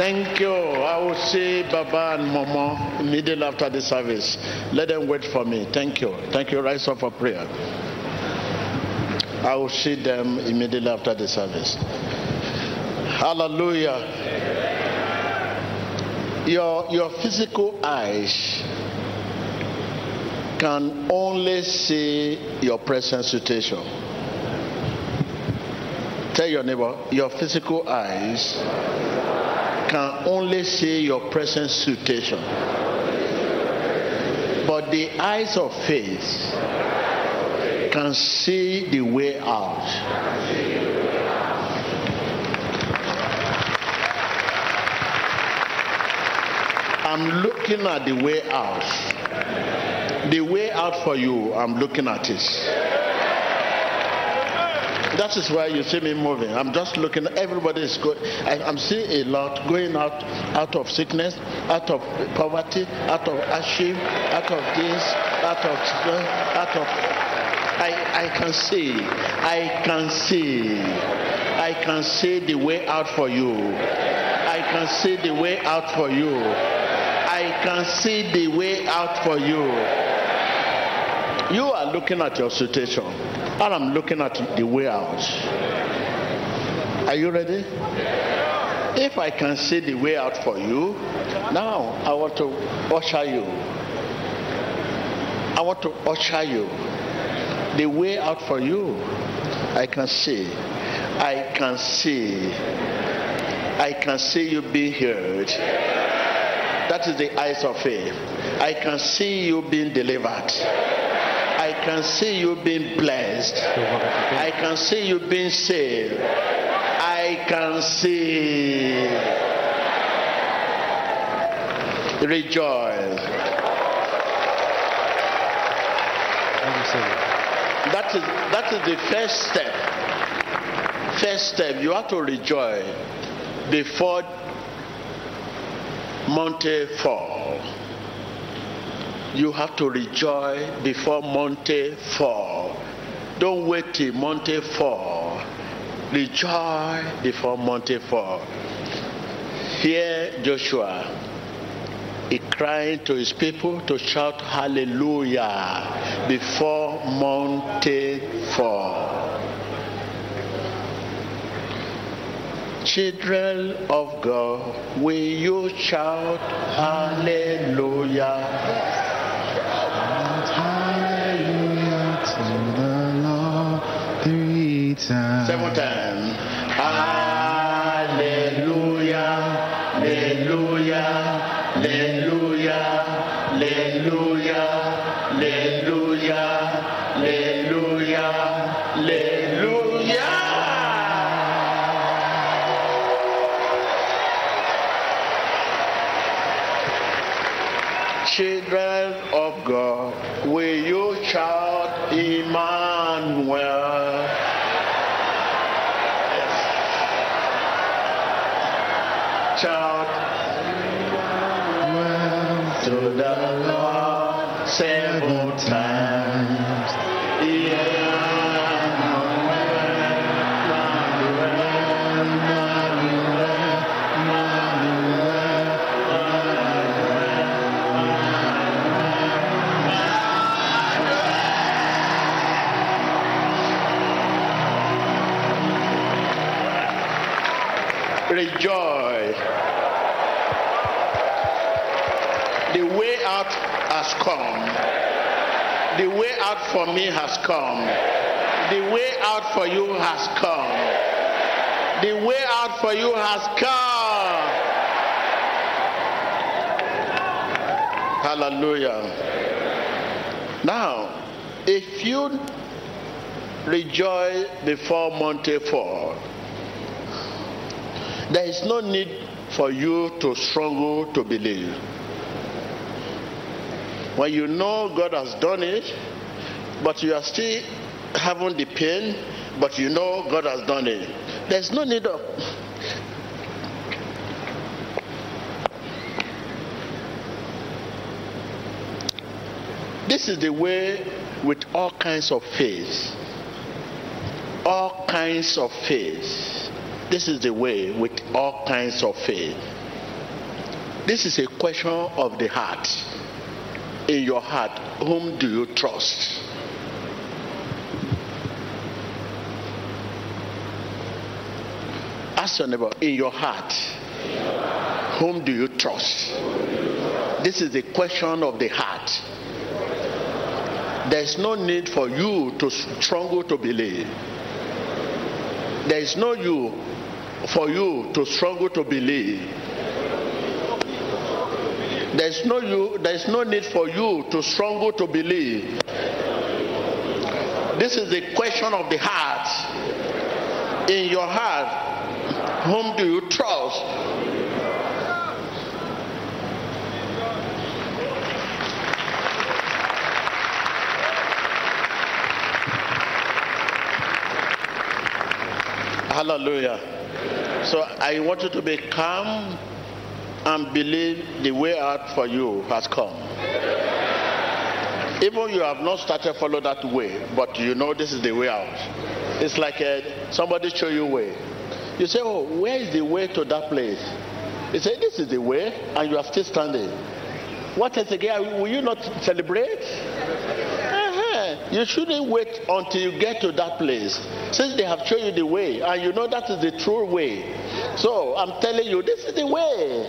Thank you. I will see Baba and Mama immediately after the service. Let them wait for me. Thank you. Thank you. Rise up for prayer. I will see them immediately after the service. Hallelujah. Your, your physical eyes can only see your present situation. Tell your neighbor, your physical eyes can only see your present situation. But the eyes of faith can see the way out. I'm looking at the way out. The way out for you, I'm looking at it. That is why you see me moving. I'm just looking. Everybody is going. I'm seeing a lot going out, out of sickness, out of poverty, out of hardship, out of this, out of, out of. I, I can see. I can see. I can see the way out for you. I can see the way out for you. I can see the way out for you. You are looking at your situation. And I'm looking at the way out. Are you ready? If I can see the way out for you, now I want to usher you. I want to usher you. The way out for you, I can see. I can see. I can see you being heard. That is the eyes of faith. I can see you being delivered. I can see you being blessed. I can see you being saved. I can see. Rejoice. That is that is the first step. First step, you have to rejoice before Monte fall you have to rejoice before Monte fall. Don't wait till Monte fall. Rejoice before Monte fall. Here Joshua is crying to his people to shout hallelujah before Monte fall. Children of God, will you shout hallelujah? Time. Seven times. Hallelujah. Out for me has come. The way out for you has come. The way out for you has come. Hallelujah. Now, if you rejoice before Monte fall, there is no need for you to struggle to believe. When you know God has done it, but you are still having the pain, but you know God has done it. There's no need of. This is the way with all kinds of faith. All kinds of faith. This is the way with all kinds of faith. This is a question of the heart. In your heart, whom do you trust? Ask your neighbor, in your heart, whom do you trust? This is a question of the heart. There is no need for you to struggle to believe. There is no you for you to struggle to believe. There is no you. There is no need for you to struggle to believe. This is a question of the heart. In your heart, whom do you trust? Hallelujah. So I want you to be calm and believe the way out for you has come. Even you have not started follow that way, but you know this is the way out. It's like a, uh, somebody show you way. You say, "Oh, where is the way to that place?" You say, "This is the way," and you are still standing. What is again? Will you not celebrate? Uh-huh. You shouldn't wait until you get to that place. Since they have shown you the way and you know that is the true way. So I'm telling you, this is the way.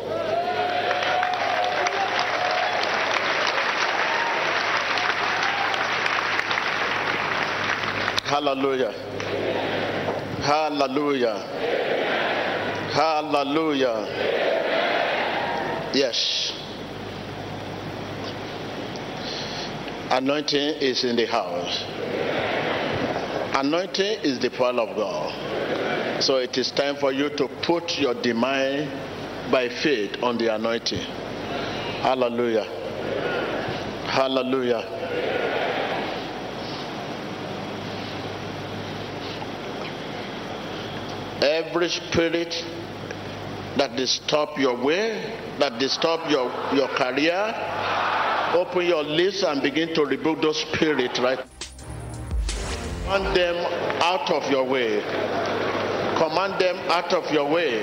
Hallelujah. Hallelujah. Hallelujah. Yes. Anointing is in the house. Anointing is the power of God. So it is time for you to put your demand by faith on the anointing. Hallelujah. Hallelujah. Every spirit that disturb your way, that disturb your, your career, Open your lips and begin to rebuke those spirits, right? Command them out of your way. Command them out of your way.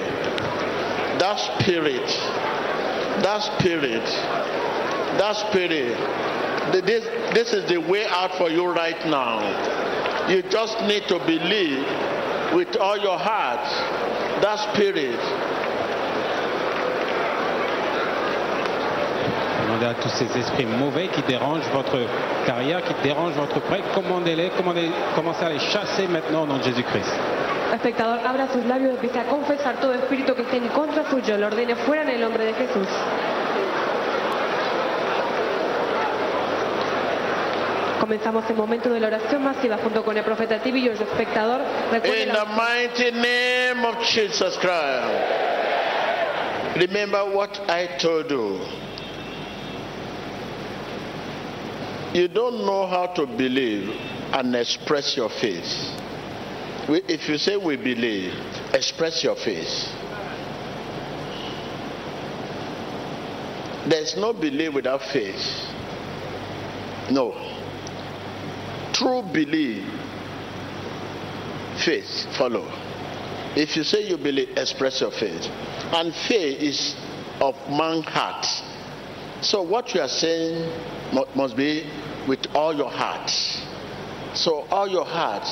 That spirit, that spirit, that spirit, this, this is the way out for you right now. You just need to believe with all your heart that spirit Demandez à tous ces esprits mauvais qui dérangent votre carrière, qui dérangent votre prêt, commandez-les, commandez, commencez à les chasser maintenant au nom de Jésus-Christ. Espectador, abra sus labios y empiece a confesar todo espíritu que esté en contra suyo, lo ordene fuera en el nombre de Jesús. Comenzamos el momento de la oración masiva junto con el profeta T.B. y el espectador. In the mighty name of Jesus Christ. Remember what I told you. you don't know how to believe and express your faith. If you say we believe, express your faith. There's no belief without faith. No. True belief, faith follow. If you say you believe, express your faith. And faith is of man's heart. So what you are saying must be with all your heart. So, all your heart,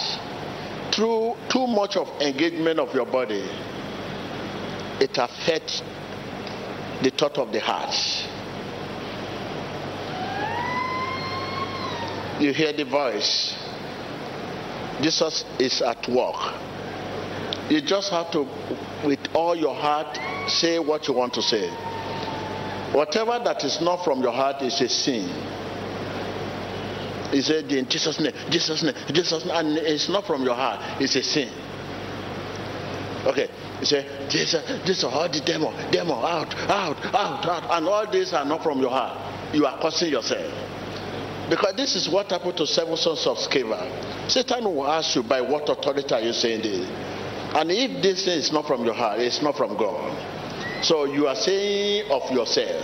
through too much of engagement of your body, it affects the thought of the heart. You hear the voice. Jesus is at work. You just have to, with all your heart, say what you want to say. Whatever that is not from your heart is a sin. He said, in Jesus' name, Jesus' name, Jesus' name. And it's not from your heart, it's a sin. Okay. He said, Jesus, this is all the devil, devil, out, out, out, out. And all these are not from your heart. You are cursing yourself. Because this is what happened to seven sons of Sceva. Satan will ask you, by what authority are you saying this? And if this thing is not from your heart, it's not from God. So you are saying of yourself.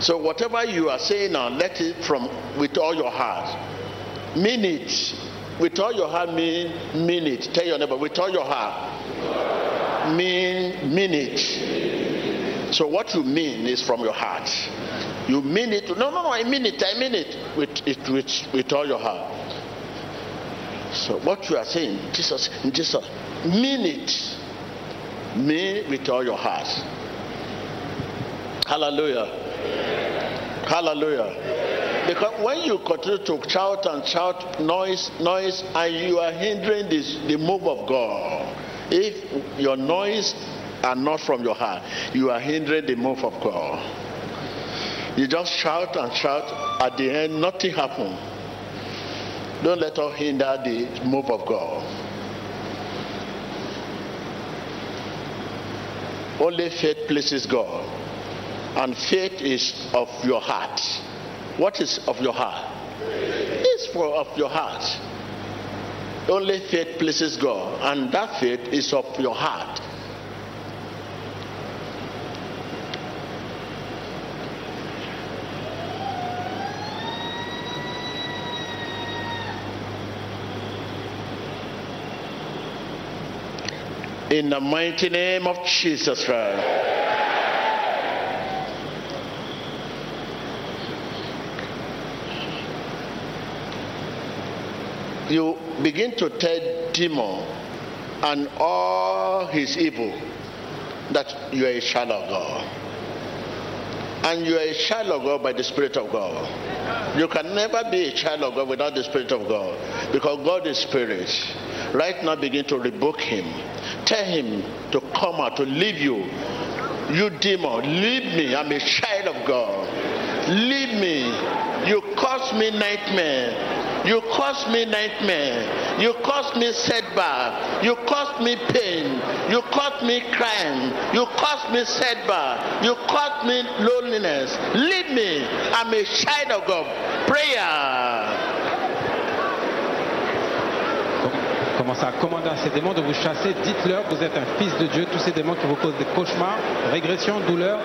So whatever you are saying now, let it from with all your heart. Mean it. With all your heart, mean, mean it. Tell your neighbor, with all your heart, mean, mean it. So what you mean is from your heart. You mean it. No, no, no, I mean it. I mean it with, it, with, with all your heart. So what you are saying, Jesus, Jesus, mean it. Mean with all your heart. Hallelujah. Hallelujah. Because when you continue to shout and shout noise, noise, and you are hindering this, the move of God, if your noise are not from your heart, you are hindering the move of God. You just shout and shout. At the end, nothing happens. Don't let us hinder the move of God. Only faith pleases God. And faith is of your heart. What is of your heart? It's for of your heart. Only faith pleases God, and that faith is of your heart. In the mighty name of Jesus Christ. You begin to tell demon and all his evil that you are a child of God. And you are a child of God by the Spirit of God. You can never be a child of God without the Spirit of God because God is Spirit. Right now, begin to rebuke him. Tell him to come out, to leave you. You demon, leave me. I'm a child of God. Leave me. You cause me nightmare. You cause me nightmare. You cause me setback. You cause me pain. You cause me crime. You cause me setback. You cause me loneliness. Leave me. I'm a child of God. Prayer. Commencez à commander à ces démons de vous chasser. Dites-leur que vous êtes un fils de Dieu. Tous ces démons qui vous causent des cauchemars, régressions, douleurs,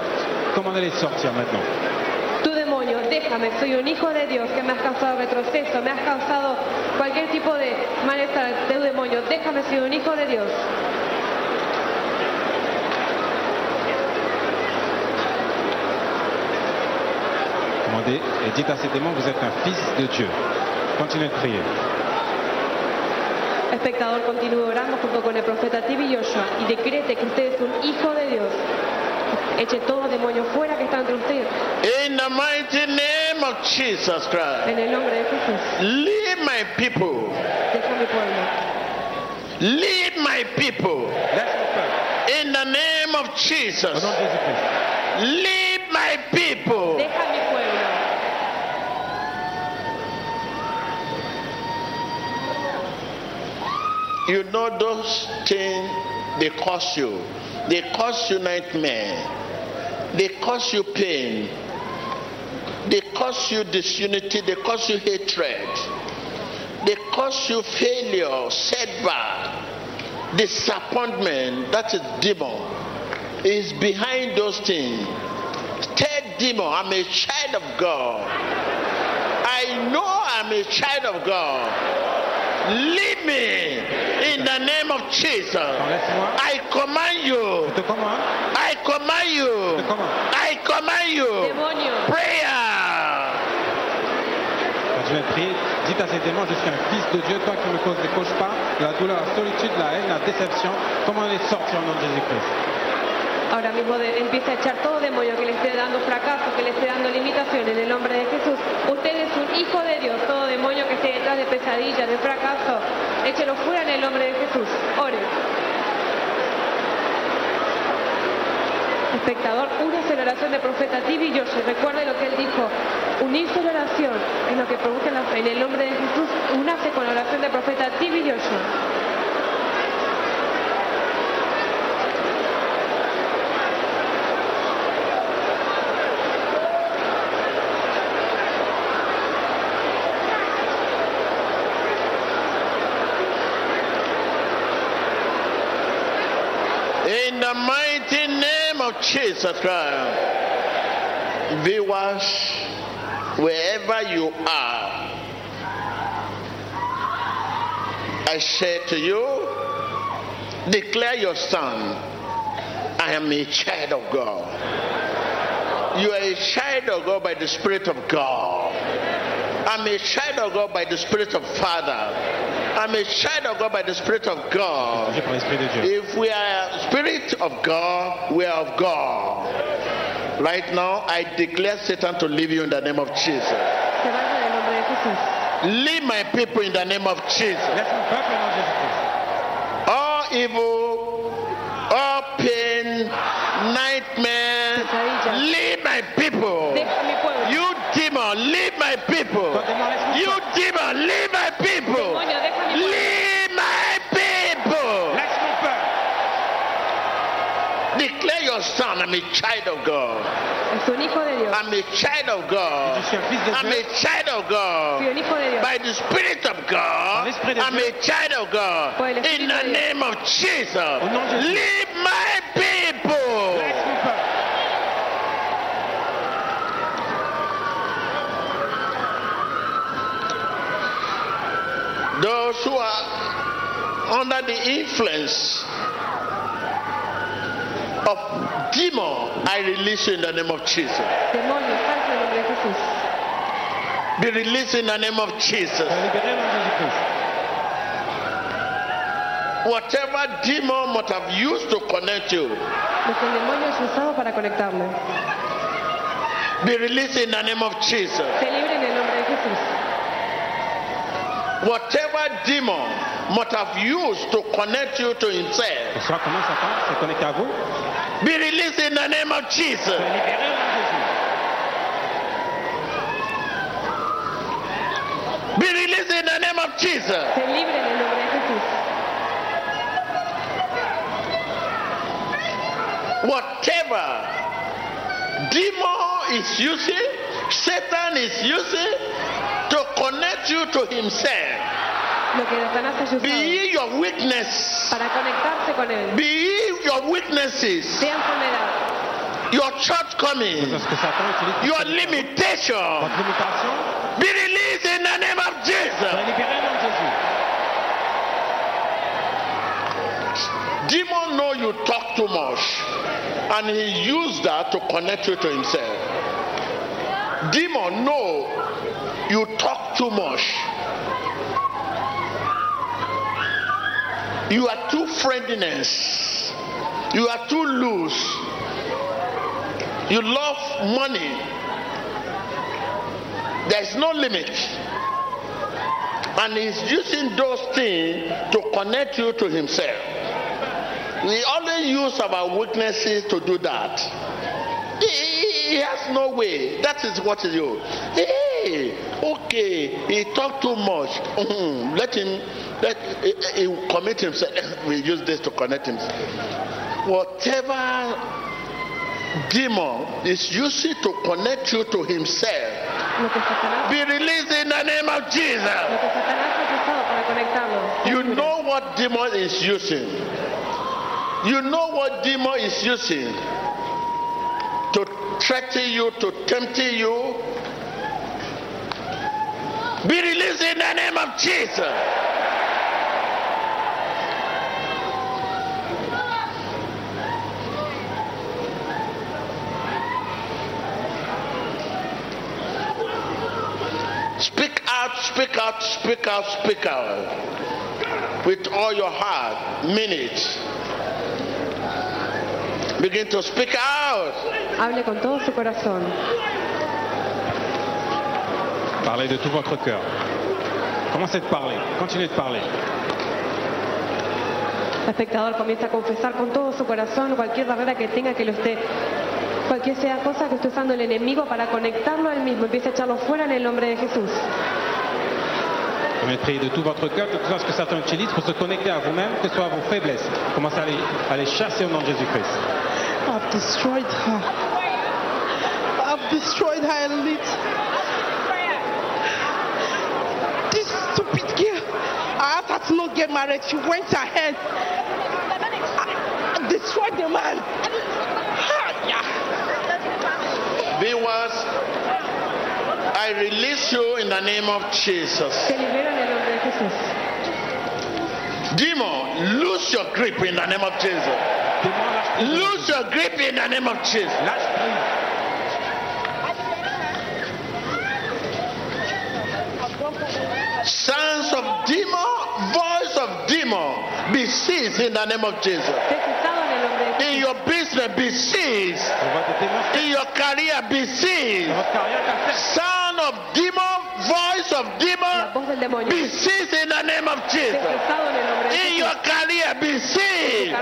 commandez-les de sortir maintenant? Tu demonio, déjame, soy un hijo de Dios que me has causado retroceso, me has causado cualquier tipo de malestar de demonio. Déjame, soy un hijo de Dios. Commandez et dites à ces démons que vous êtes un fils de Dieu. Continuez de prier. Espectador, continúe orando junto con el profeta Tibi Joshua y decrete que usted es un hijo de Dios. Eche todo demonio fuera que está entre usted. In the mighty name of Jesus Christ. En el nombre de Jesús. Leave my people. Deja mi pueblo. Leave my people. In the name of Jesus. Leave my people. Deja You know those things they cause you. They cause you nightmare. They cause you pain. They cause you disunity. They cause you hatred. They cause you failure, setback, disappointment. That is demon. Is behind those things. Tell demon, I'm a child of God. I know I'm a child of God. Leave me in the name of Jesus. I command you. Je te commande. I command Je you. te commande. I command you. Prayer. Continuez de prier. Dites à ces démons, je suis un fils de Dieu, toi qui me causes des cauchemars, de la douleur, la solitude, la haine, la déception. Commandez de sortir au nom de Jésus-Christ? Ahora mismo de- empieza a echar todo demonio que le esté dando fracaso, que le esté dando limitación en el nombre de Jesús. Usted es un hijo de Dios, todo demonio que esté detrás de pesadillas, de fracaso, échelo fuera en el nombre de Jesús. Ore. Espectador, únase la oración del profeta Tibi Joshua. Recuerde lo que él dijo. Unirse a la oración es lo que produce la fe. En el nombre de Jesús, únase con la oración del profeta Tibi Joshua. Of Jesus Christ. Viewers, wherever you are, I say to you, declare your son, I am a child of God. You are a child of God by the Spirit of God. I'm a child of God by the Spirit of Father. I'm a child of God by the Spirit of God. J'ai par l'Esprit de Dieu. If we are spirit of God, we are of God. Right now, I declare Satan to leave you in the name of Jesus. Se vaya en el nombre de Jesús. Leave my people in the name of Jesus. Laisse mon peuple au nom de Jésus-Christ. All evil, all pain, nightmare, leave my people. Deja mi pueblo. You demon, leave my people. Toi, démon, laisse mon You demon, leave my people. Demonio, deja mi pueblo. Leave my people. Laisse mon peuple. Declare your son, I'm a child of God. Es un hijo de Dios. I'm a child of God. Je suis un fils de I'm a child of God. un hijo de Dios. By the Spirit of God, I'm a child of God. Por el Espíritu In the name of Jesus, Au nom de Jésus. leave my people. Laisse mon peuple. Those who are under the influence of demon, I release you in the name of Jesus. Demonio, salta en el nombre Jesús. Be released in the name of Jesus. Sois libéré au nom de Jésus-Christ. Whatever demon might have used to connect you, Lo que el demonio es usado para be released in the name of Jesus. Se libre en el nombre de Jesús. Whatever demon might have used to connect you to himself, Que soit comment Satan s'est connecté à vous. be released in the name of Jesus. Sois libéré au nom de Jésus. Be released in the name of Jesus. Se libre en el nombre de Jesús. Whatever demon is using, Satan is using to connect you to himself, Lo que Satanás ha be usado it your weakness, para conectarse con él. be it your weaknesses, Sea enfermedad, your church coming. ce que Satan utilise your connecter à vous. limitation, Votre limitation. be released in the name of Sois Jesus. libéré au nom de Jésus. Demon know you talk too much, and he used that to connect you to himself. Demon know you talk too much. You are too friendliness. You are too loose. You love money. There is no limit. And he's using those things to connect you to himself. We always use our weaknesses to do that. He, he- has no way. That is what he do. Hey, okay, he talk too much. Mhm, Let him, let he, he commit himself. We use this to connect him. Whatever demon is using to connect you to himself, be released in the name of Jesus. You know what demon is using. You know what demon is using to threaten you, to tempt you. Be released in the name of Jesus. Speak out, speak out, speak out, speak out. With all your heart, mean it. Begin to speak out. Hable con todo su corazón. Parlez de tout votre cœur. Commencez de parler. Continuez de parler. El espectador comienza a confesar con todo su corazón cualquier barrera que tenga que lo esté, cualquier sea cosa que esté usando el enemigo para conectarlo a él mismo. Empieza a echarlo fuera en el nombre de Jesús. Commencez de prier de tout votre cœur, de tout ce que Satan utilise pour se connecter à vous-même, que ce soit à vos faiblesses. Commencez à les, à les chasser au nom de Jésus-Christ. I've destroyed her. I've destroyed her elite. To not get married. She went ahead. Destroyed the man. Viewers, I release you in the name of Jesus. Demon, lose your grip in the name of Jesus. Lose your grip in the name of Jesus. Lâche seized in the name of Jesus. Sé cesado en el nombre de In your business, be seized. On va te dénoncer. In your career, be seized. Dans votre carrière, qu'à faire Son of demon, voice of demon, voz del demonio. be seized in the name of Jesus. cesado en el nombre de In your career, be seized.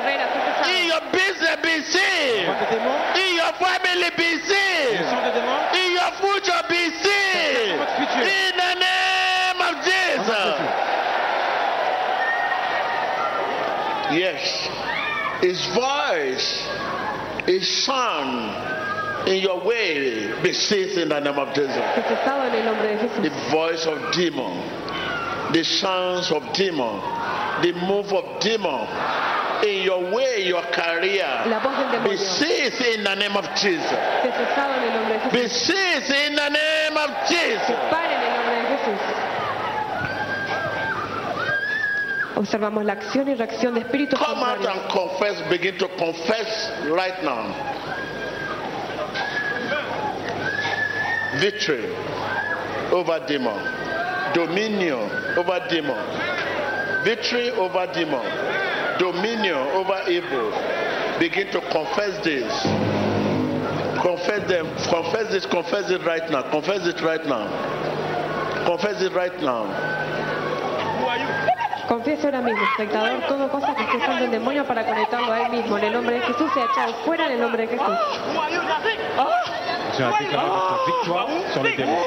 In your business, be seized. va te démon. In your family, be seized. sang de démon. In your future, be seized. Votre futur. In the name of En nom de Jesus. Jésus. Yes. His voice, his son, in your way, be seized in the name of Jesus. Sé cesado en el nombre de The voice of demon, the sounds of demon, the move of demon, in your way, your career, be seized in the name of Jesus. Sé cesado en el nombre de Jesús. Be seized in the name of Jesus. Observamos la acción y reacción de espíritus Come out contrarios. and confess, begin to confess right now. Victory over demon, dominion over demon, victory over demon, dominion over evil. Begin to confess this. Confess them, confess this, confess it right now, confess it right now, confess it right now. Confiese ahora mismo, espectador, todo cosa que esté usando el demonio para conectarlo a él mismo. En el nombre de Jesús sea echado fuera en el nombre de Jesús. Je vais déclarer votre victoire sur les démons.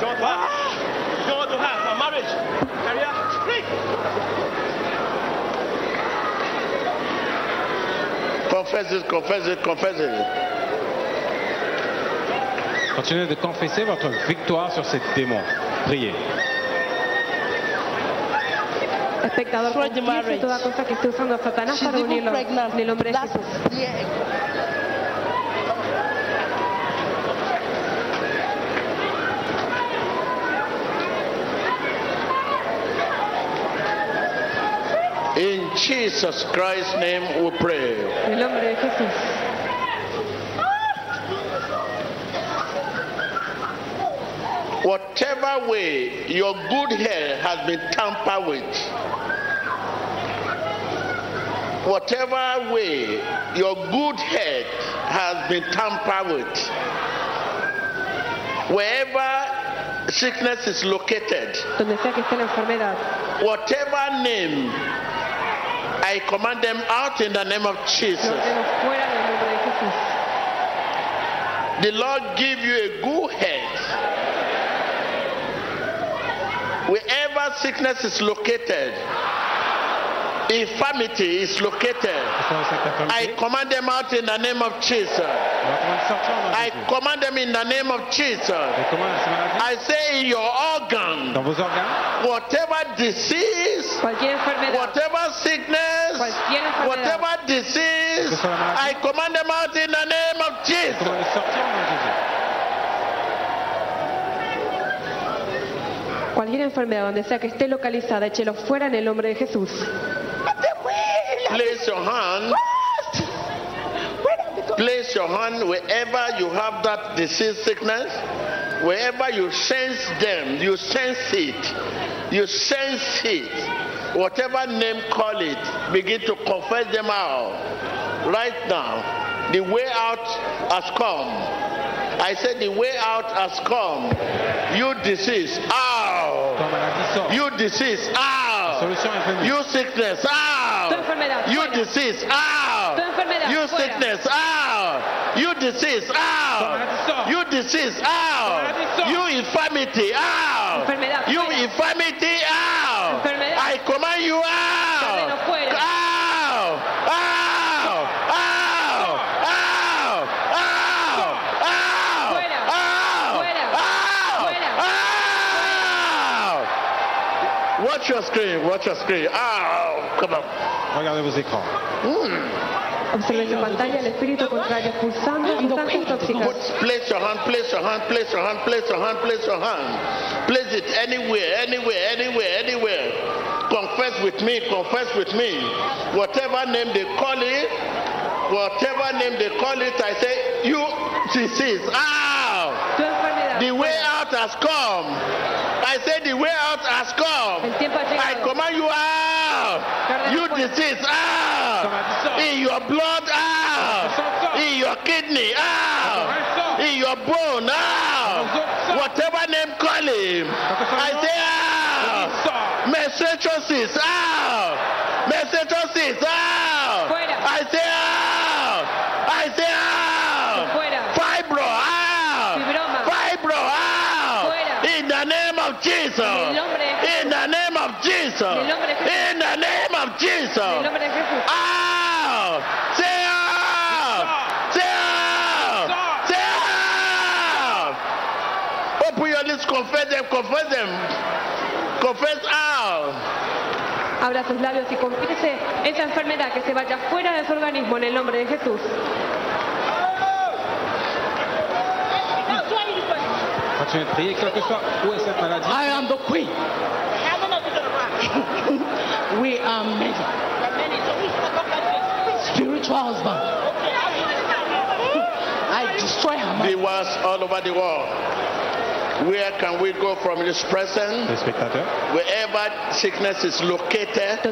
Don't have. You want to have for marriage, career, speak. Confess it, confess it, confess it. Continuez de confesser votre victoire sur ces démons. Priez. Espectador, confiese toda cosa que esté usando Satanás She's para unirlo en el nombre de That's Jesús. In Jesus Christ's name we pray. El nombre de Jesús. Whatever way your good hair has been tampered with, whatever way your good head has been tampered with, wherever sickness is located, Donde sea que esté la enfermedad, whatever name, I command them out in the name of Jesus. ordeno fuera en el nombre de Jesús. The Lord give you a good health. Wherever sickness is located, infirmity is located. I command them out in the name of Jesus. I command them in the name of Jesus. I say in your organ, whatever disease, whatever sickness, whatever disease. I command them out in the name of Jesus. cualquier enfermedad donde sea que esté localizada, échelo fuera en el nombre de Jesús. Place your hand. Place your hand wherever you have that disease sickness. Wherever you sense them, you sense it. You sense it. Whatever name call it, begin to confess them out. Right now, the way out has come. I said the way out has come. You disease, Ton out. You disease, out. Solution. You sickness, Tu out. You disease, out. You sickness, out. You disease, out. You disease, out. You infirmity, out. You infirmity, out. I command you out. Out. Out. Out. Out. Out. Out. Out. Out. Out. Watch your screen. Watch your screen. Out. Come on. Regardez vos écrans. Observe en pantalla el espíritu contrario expulsando sustancias tóxicas. Place your hand, place your hand, place your hand, place your hand, place your hand. Place it anywhere, anywhere, anywhere, anywhere. Confess with me, confess with me. Whatever name they call it, whatever name they call it, I say, you disease, out. Tu. The way out has come. I say the way out has come. El tiempo ha I command you out. You disease out. Ah! In your blood ah! In your kidney ah! In your bone ah! Whatever name call him. I say ah! out. Sors. Menstruations out. Ah! Menstruations out. Fuera. I say out. I say. Fuera. Fibro. Fibroma. Fibro. Fuera. In the name of Jesus. En el nombre de Jesús. In the name of Jesus. En el nombre de Jesús. In the name of En el Jesus. nombre de Jesús. Out. Out. Say out. Out. Open your lips. Confess them. Confess them. Confess out. Abra sus labios y confiese esa enfermedad que se vaya fuera de su organismo en el nombre de Jesús. I am the queen. We are many. Spiritual husband. I destroy her mind. Viewers all over the world. Where can we go from His presence? Les spectateurs. Wherever sickness is located,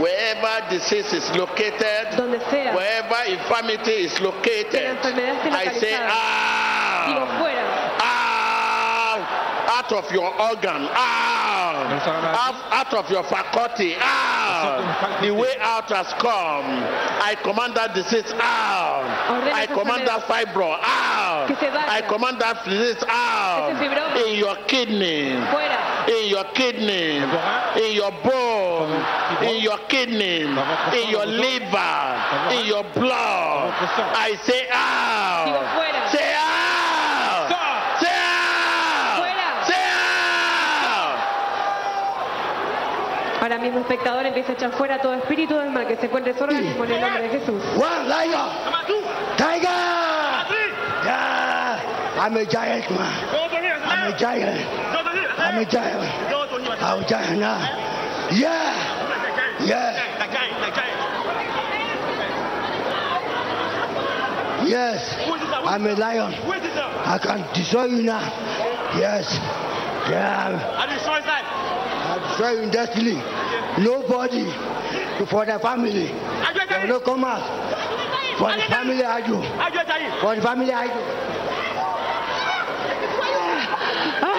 wherever disease is located, wherever infirmity is located, I say localizada. Out, of your organ, out, out, out of your faculty, out. The way out has come. I command that disease out. I command that fibro out. I command that disease out. In your kidney. In your kidney, in your bone, in your kidney, in your liver, in your blood. I say out. Ahora mismo espectador empieza a echar fuera todo espíritu del mal que se encuentre organismo en el nombre de Jesús. One lion, tiger. Yeah, I'm a giant man. I'm a giant. I'm a giant. I'm a giant now. Yeah, Yeah. Yes. I'm a lion. I can destroy you now. Yes. Yeah, I destroy that. I destroy in destiny. Nobody for the family. I get They will that. not come out. For the family, I do. I get that. For the family, I do.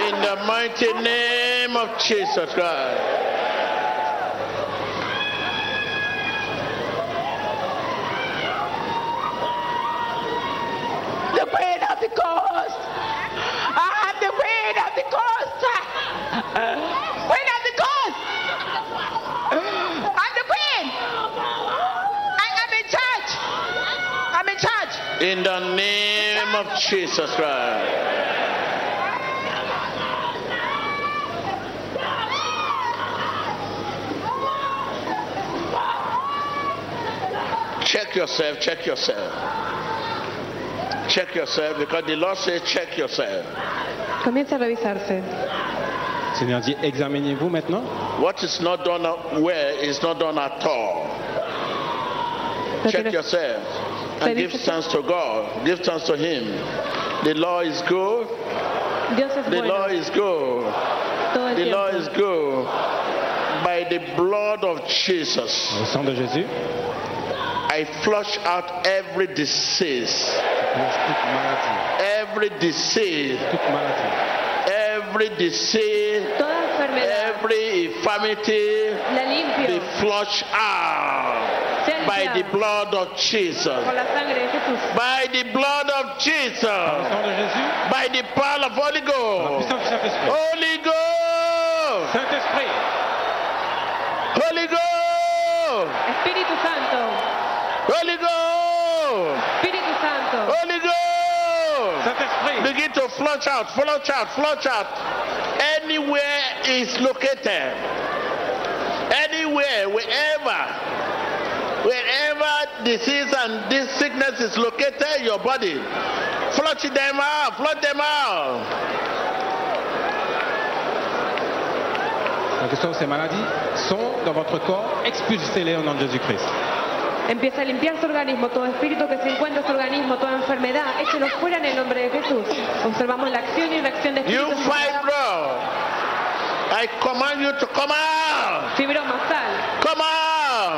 In the mighty name of Jesus Christ. The queen of the coast. I am the queen of the coast. Queen of the coast. I'm the queen. I am in charge. I'm in charge. In the name of Jesus Christ. Check yourself, check yourself. Check yourself because the Lord says, check yourself. Comienza a revisarse. Le Seigneur dit examinez-vous maintenant. What is not done well is not done at all. Check yourself and give thanks to God. Give thanks to Him. The law is good. Dios es The bueno Lord is good. todo el The law is good. By the blood of Jesus, Au sang de Jésus, I flush out every disease, mange toute maladie. every disease, every disease, every infirmity la be flushed out sea by the blood of Jesus. por la sangre de Jesús. By the blood of Jesus. sang de Jésus, By the power of Holy par la Ghost. puissance du Holy Ghost. Holy Ghost. Espíritu Santo, Holy Ghost. Espíritu Santo, Holy Ghost. Begin to flush out, flush out, flush out. Anywhere is located. Anywhere, wherever. Wherever disease and this sickness is located in your body. Flush them out, flush them out. que soient ces maladies, sont dans votre corps, expulsez-les au nom de Jésus-Christ. Empieza a limpiar su organismo, todo espíritu que se encuentra en su organismo, toda enfermedad, échelo fuera en el nombre de Jesús. Observamos la acción y reacción de You espíritus. fibro, I command you to come out. Fibroma, sal. Come out.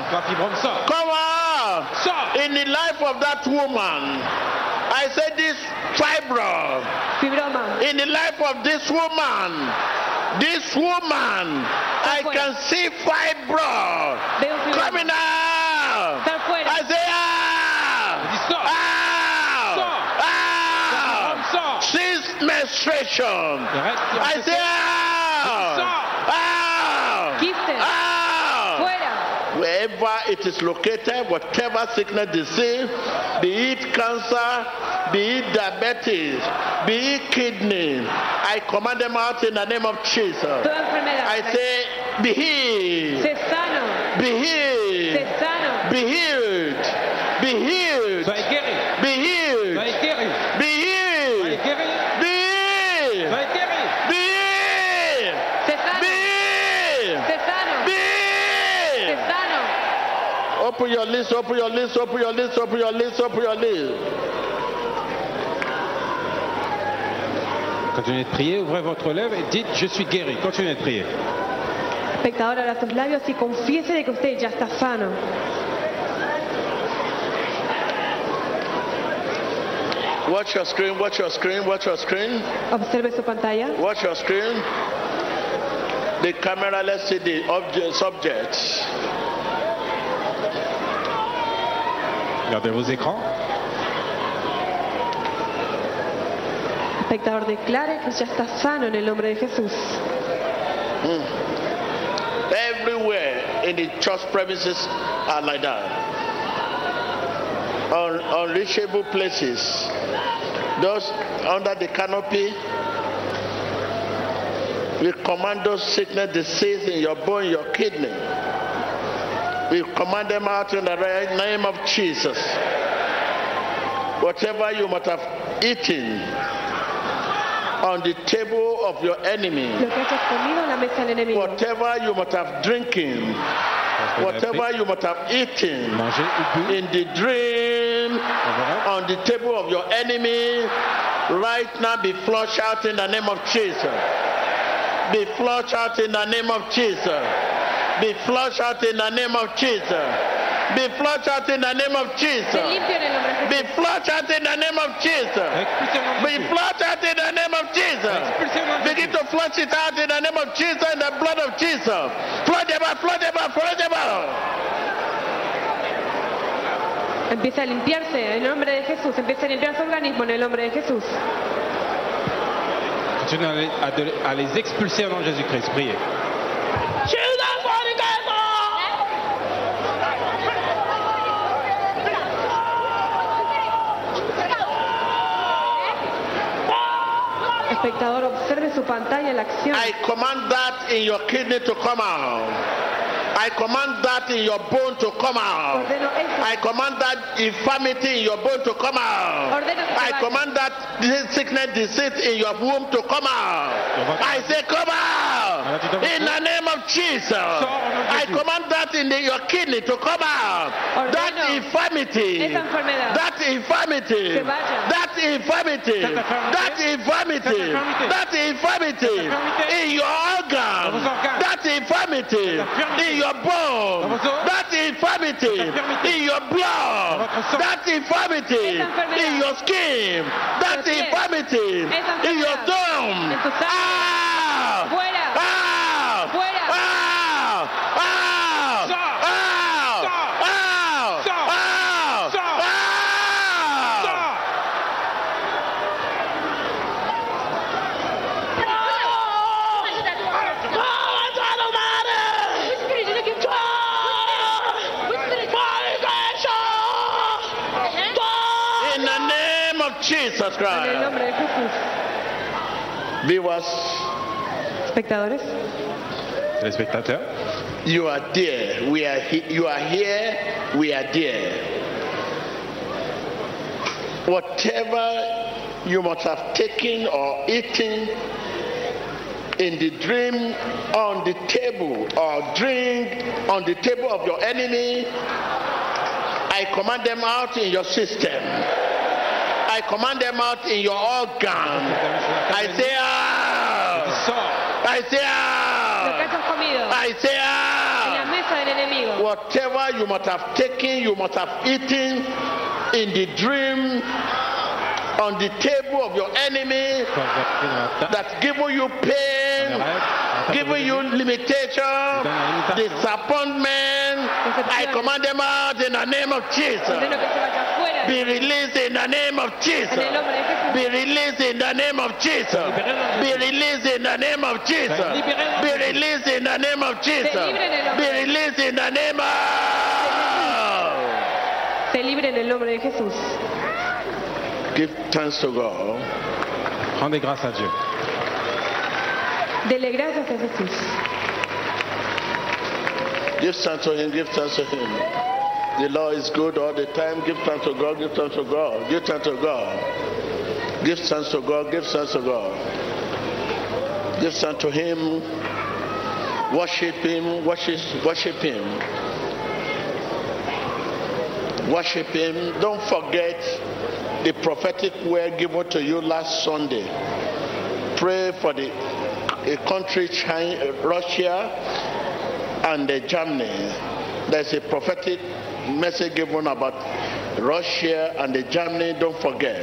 Toi, fibrome, sors. Come out. Sors. In the life of that woman, I say this fibro. Fibroma. In the life of this woman, this woman, I can see fibro Veo fibroma. coming out. Sal fuera. I say ah. Dis sors. Ah. Sors. Ah. Sors. Since menstruation. Arrête. I say ah. Sors. Ah. Quiste. Ah. Fuera. Wherever it is located, whatever sickness, disease, be it cancer, be it diabetes, be it kidney, I command them out in the name of Jesus. I say, be healed, Sé sano. be healed, be healed, be healed, be healed, be healed, be healed, be healed, be healed, be healed. Sano. Open your list, open your list, open your list, open your list, open your list. Continuez de prier, ouvrez votre lèvre et dites Je suis guéri. Continuez de prier. Espectador, abra sus labios y confiese de que usted ya está sano. Watch your screen, watch your screen, watch your screen, Observe su pantalla. watch your screen. The camera, let's see the object, subject. Regardez vos écrans. Espectador, declare que ya está sano en el nombre de Jesús. Hmm. Everywhere in the church premises are like that. Un- unreachable places. Those under the canopy, we command those sickness, disease in your bone, your kidney. We command them out in the name of Jesus. Whatever you might have eaten on the table of your enemy, Lo que hayas comido en la mesa del enemigo. whatever you might have drinking, whatever you might have eaten Mangez ou bu. in the dream on the table of your enemy, right now be flushed out in the name of Jesus. Be flushed out in the name of Jesus. Be flushed out in the name of Jesus. Be flushed out in the name of Jesus. Be flushed out in the name of Jesus. Be Jésus. flushed out in the name of Jesus. Begin Jésus. to flush it out in the name of Jesus and the blood of Jesus. Flush them out, flush them out, flush them out. Empieza a limpiarse en el nombre de Jesús. Empieza a limpiar su organismo en el nombre de Jesús. Continuez à les, expulser au nom de Jésus-Christ. Priez. Espectador, observe su pantalla, la acción. I command that in your kidney to come out. I command that in your bone to come out. I command that infirmity in your bone to come out. I command that sickness, disease in your womb to come out. I say, come out in the name of Jesus. I command that in the- your kidney to come out. That infirmity, that infirmity, that infirmity, that infirmity, that infirmity in your organ, Dans vos organes. that infirmity in your bone, Dans vos os. that infirmity in your blood, Dans votre sang. that infirmity in your skin, that infirmity in your enfermedad. tongue. En tu sangre. Ah! Fuera. Ah! Fuera. Ah! Ah! Sors. Ah! Sors. Ah! Sors. Ah! Sors. Ah! Sors. In the name of Jesus En el Christ. nombre de Jesús. Viewers, Espectadores, Téléspectateurs, you are there. We are you are here. We are there. Whatever you must have taken or eaten in the dream on the table or drink on the table of your enemy, I command them out in your system. I command them out in your organ. I say ah. out. I say ah. out. I say ah. out. mesa del enemigo. Whatever you must have taken, you must have eaten in the dream on the table of your enemy that's giving you pain, giving you limitation, disappointment. I command them out in the name of Jesus. Be released in the name of Jesus. Be released in the name of Jesus. Be released in the name of Jesus. Be released in the name of Jesus. Be released in the name of. Se libre en el nombre de Jesús. Give thanks to God. Rendez grâce à Dieu. Dele gracias a Jesús. Give thanks to Him. Give thanks to Him. The Lord is good all the time. Give thanks to God. Give thanks to God. Give thanks to God. Give thanks to God. Give thanks to God. Give thanks to Him. Worship Him. Worship, worship Him. Worship Him. Don't forget the prophetic word given to you last Sunday. Pray for the a country, China, Russia, and uh, Germany. There's a prophetic message given about Russia and the Germany. Don't forget.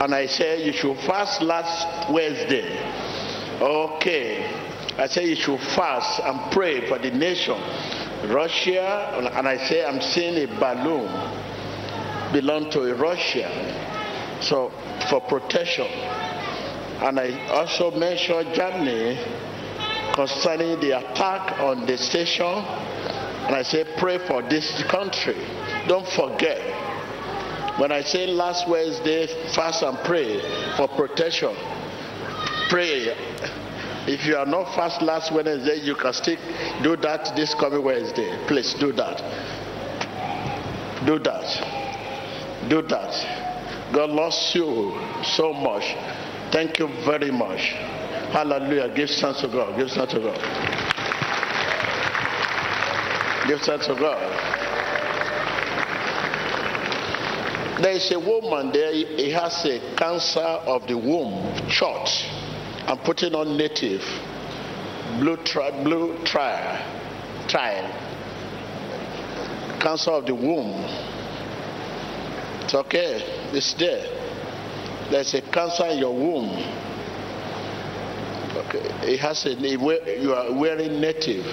And I say you should fast last Wednesday. Okay. I say you should fast and pray for the nation. Russia, and I say I'm seeing a balloon belong to Russia. So for protection. And I also mentioned Germany concerning the attack on the station. And I say, pray for this country. Don't forget. When I say last Wednesday, fast and pray for protection. Pray. If you are not fast last Wednesday, you can still do that this coming Wednesday. Please do that. Do that. Do that. God loves you so much. Thank you very much. Hallelujah. Give thanks to God. Give thanks to God. Give thanks to God. There is a woman there, he has a cancer of the womb, short. I'm putting on native, blue, blue trial, trial. Cancer of the womb. It's okay, it's there. There's a cancer in your womb. Okay, it has a, you are wearing native.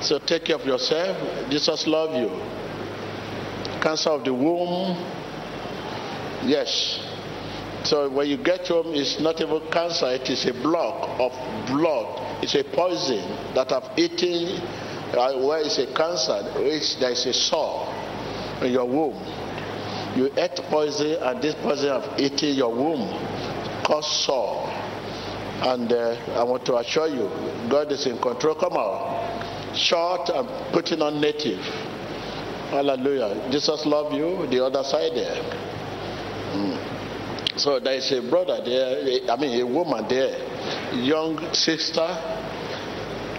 So take care of yourself. Jesus love you. Cancer of the womb. Yes. So when you get home, it's not even cancer. It is a block of blood. It's a poison that have eaten. Uh, where is a cancer? Which there is a sore in your womb. You ate poison, and this poison have eaten your womb, cause sore. And uh, I want to assure you, God is in control. Come out. Short and putting on native. Hallelujah. Jesus love you. The other side there. Mm. So there is a brother there. I mean, a woman there, young sister.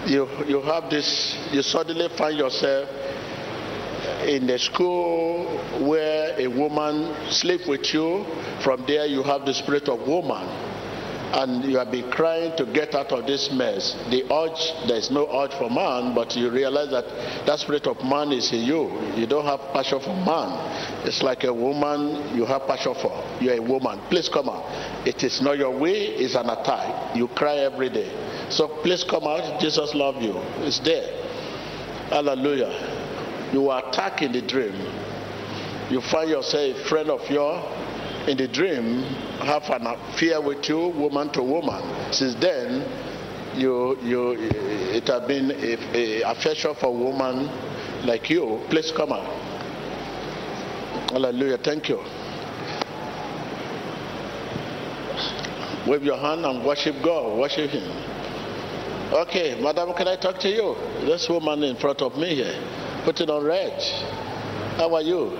You you have this. You suddenly find yourself in the school where a woman sleep with you. From there, you have the spirit of woman and you have been crying to get out of this mess. The urge, there is no urge for man, but you realize that that spirit of man is in you. You don't have passion for man. It's like a woman you have passion for. You're a woman. Please come out. It is not your way, it's an attack. You cry every day. So please come out. Jesus love you. It's there. Hallelujah. You were attacked in the dream. You find yourself a friend of yours in the dream have an affair with you, woman to woman. Since then, you you it has been a, a affection for woman like you. Please come out. Hallelujah. Thank you. Wave your hand and worship God. Worship Him. Okay, madam, can I talk to you? This woman in front of me here, put it on red. How are you?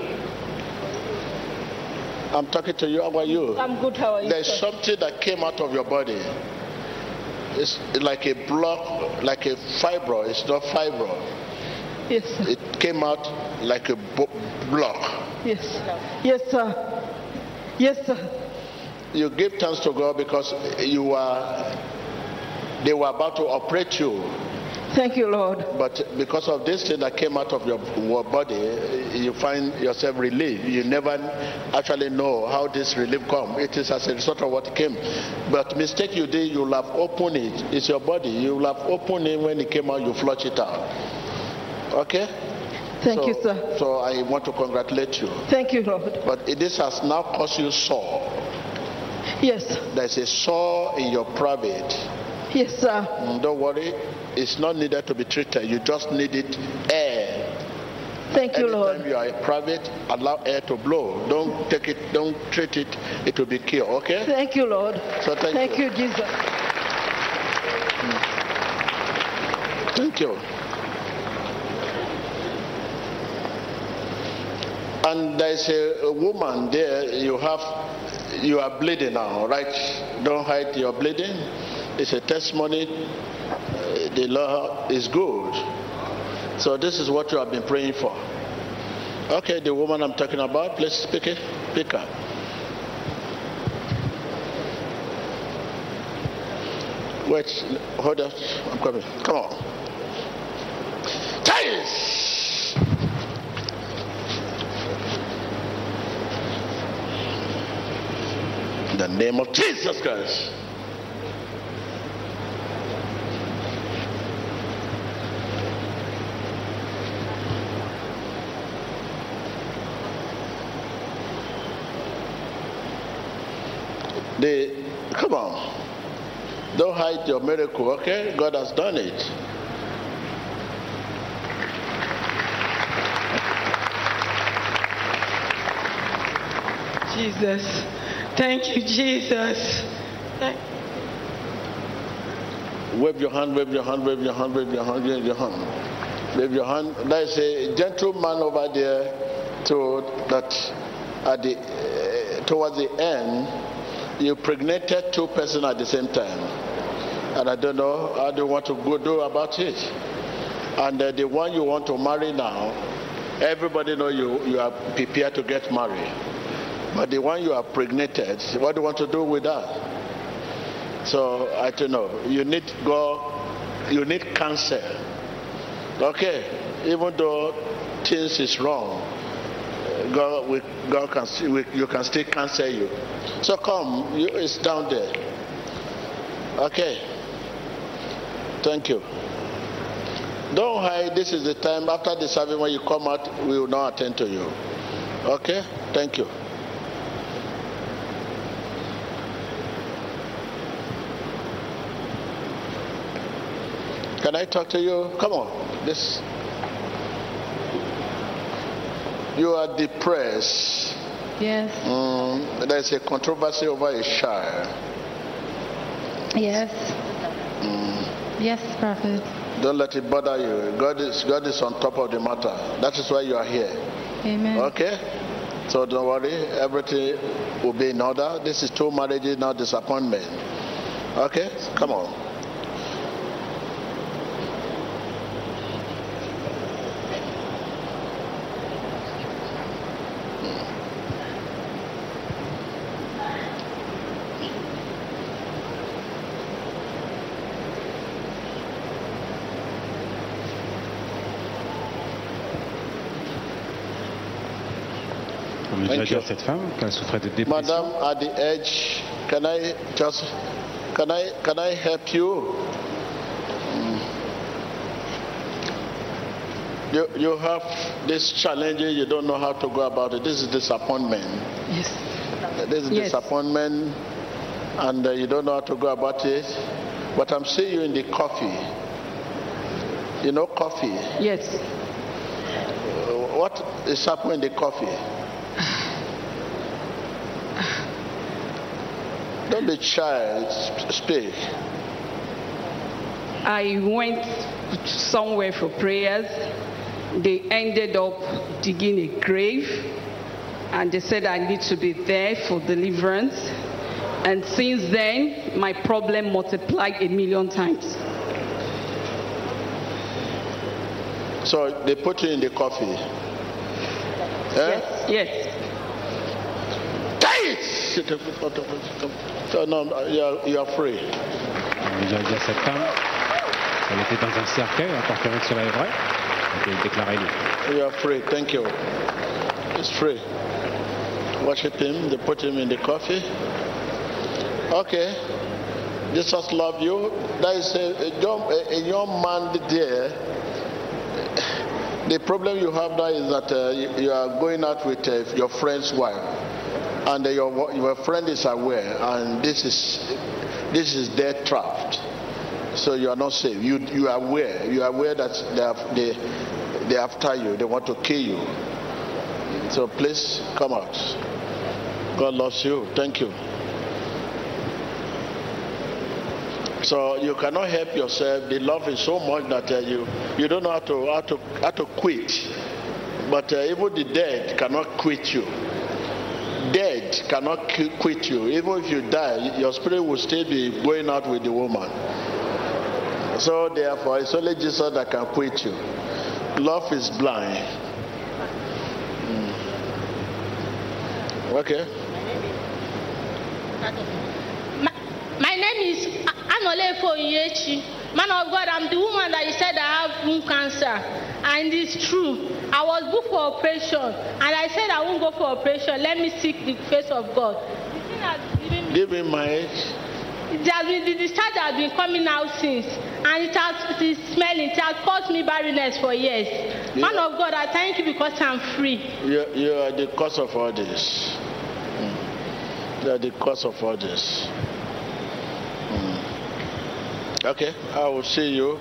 I'm talking to you. How are you? I'm good. How are you? There's sir? something that came out of your body. It's like a block, like a fibro. It's not fibro. Yes, sir. It came out like a bo- block. Yes. Yes, sir. Yes, sir. You give thanks to God because you were, they were about to operate you. Thank you, Lord. But because of this thing that came out of your your body, you find yourself relieved. You never actually know how this relief come. It is as a result of what came. But mistake you did, you'll have opened it. It's your body. You'll have opened it when it came out. You flush it out. Okay. Thank so, you, sir. So I want to congratulate you. Thank you, Lord. But this has now caused you sore. Yes. There's a sore in your private. Yes, sir. Mm, Don't worry. It's not needed to be treated. You just need it air. Thank you, Anytime Lord. you are private, allow air to blow. Don't take it, don't treat it, it will be cured, okay? Thank you, Lord. So thank Thank you. you, Jesus. Hmm. Thank you. And there's a, a woman there, you have, you are bleeding now, right? Don't hide your bleeding. It's a testimony. The law is good. So this is what you have been praying for. Okay, the woman I'm talking about, please speak it. Pick her. Wait, hold up. I'm coming. Come on. Titus! In the name of Jesus Christ. The, come on. Don't hide your miracle, okay? God has done it. Jesus. Thank you, Jesus. Thank- Wave your hand, wave your hand, wave your hand, wave your hand, wave your hand. Wave your hand. There's a gentleman over there to that at the uh, towards the end you pregnated two persons at the same time. And I don't know how do you want to go do about it. And uh, the one you want to marry now, everybody know you you are prepared to get married. But the one you are pregnated, what do you want to do with that? So I don't know. You need God. You need counsel. Okay, even though things is wrong, God, we, God can still, we, you can still counsel you. So come, you, it's down there. Okay. Thank you. Don't hide. This is the time after the service when you come out, we will now attend to you. Okay. Thank you. Can I talk to you? Come on. This. You are depressed. Yes, Mm, there's a controversy over a child. yes. Yes, Prophet. Don't let it bother you. God is God is on top of the matter. That is why you are here. Amen. Okay? So don't worry. Everything will be in order. This is two marriages, not disappointment. Okay? Come on. On lui a Thank dit à cette femme qu'elle souffrait de dépression. Madam, at the edge, can I just can I can I help you? Mm. You you have this challenge, you don't know how to go about it. This is disappointment. Yes. This is Yes. disappointment, and uh, you don't know how to go about it. But I'm seeing you in the coffee. You know coffee. Yes. Uh, What is happening in the coffee? Don't be shy. Speak. I went somewhere for prayers. They ended up digging a grave and they said I need to be there for deliverance. And since then, my problem multiplied a million times. So they put you in the coffee. Eh? Yes, yes. So no, you are, you are free. Nous a dit à cette femme qu'elle était dans un cercueil, confirmé que cela est vrai, qu'elle est déclarée libre. You are free. Thank you. It's free. Worship him. They put him in the coffee. Okay. Jesus love you. There is a, a, young, a, a young man there. The problem you have now is that uh, you, you are going out with uh, your friend's wife, and your your friend is aware, and this is this is their trap. So you are not safe. You you are aware. You are aware that they have, they they after you. They want to kill you. So please come out. God loves you. Thank you. So you cannot help yourself. The love is so much that uh, you you don't know how to how to how to quit. But uh, even the dead cannot quit you. Dead cannot quit you. Even if you die, your spirit will still be going out with the woman. So therefore, it's only Jesus that can quit you. Love is blind. Mm. Okay. My, name is Anolefo Onyechi. Man of God, I'm the woman that you said I have womb cancer. And it's true. I was booked for operation. And I said I won't go for operation. Let me seek the face of God. The thing has given me Give me my age. It has been, the discharge has been coming out since, and it has it is smelling. It has caused me barrenness for years. Man of God, I thank you because I'm free. You, you are the cause of all this. Mm. You are the cause of all this. Mm. Okay, I will see you.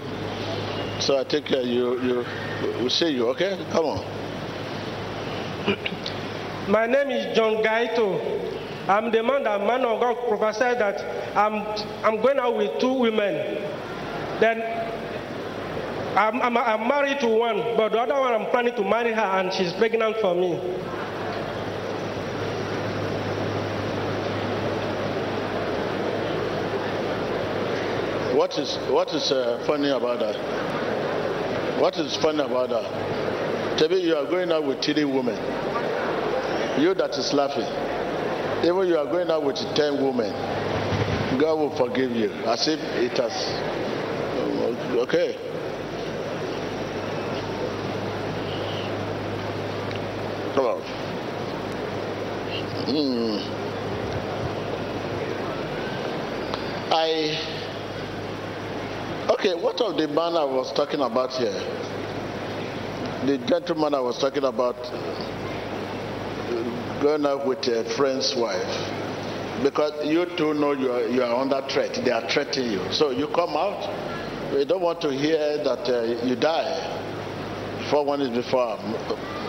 So I take care. You, you, we'll see you. Okay, come on. My name is John Gaito. I'm the man that man of God prophesied that I'm, I'm going out with two women. Then I'm, I'm, I'm married to one, but the other one I'm planning to marry her and she's pregnant for me. What is what is uh, funny about that? What is funny about that? Me you are going out with three women. You that is laughing. Even you are going out with ten women. God will forgive you as if it has. Okay. Come on. Hmm. I. Okay, what of the man I was talking about here? The gentleman I was talking about uh, going out with a friend's wife. Because you two know you are, you are under threat. They are threatening you. So you come out. We don't want to hear that uh, you die. Before one is before.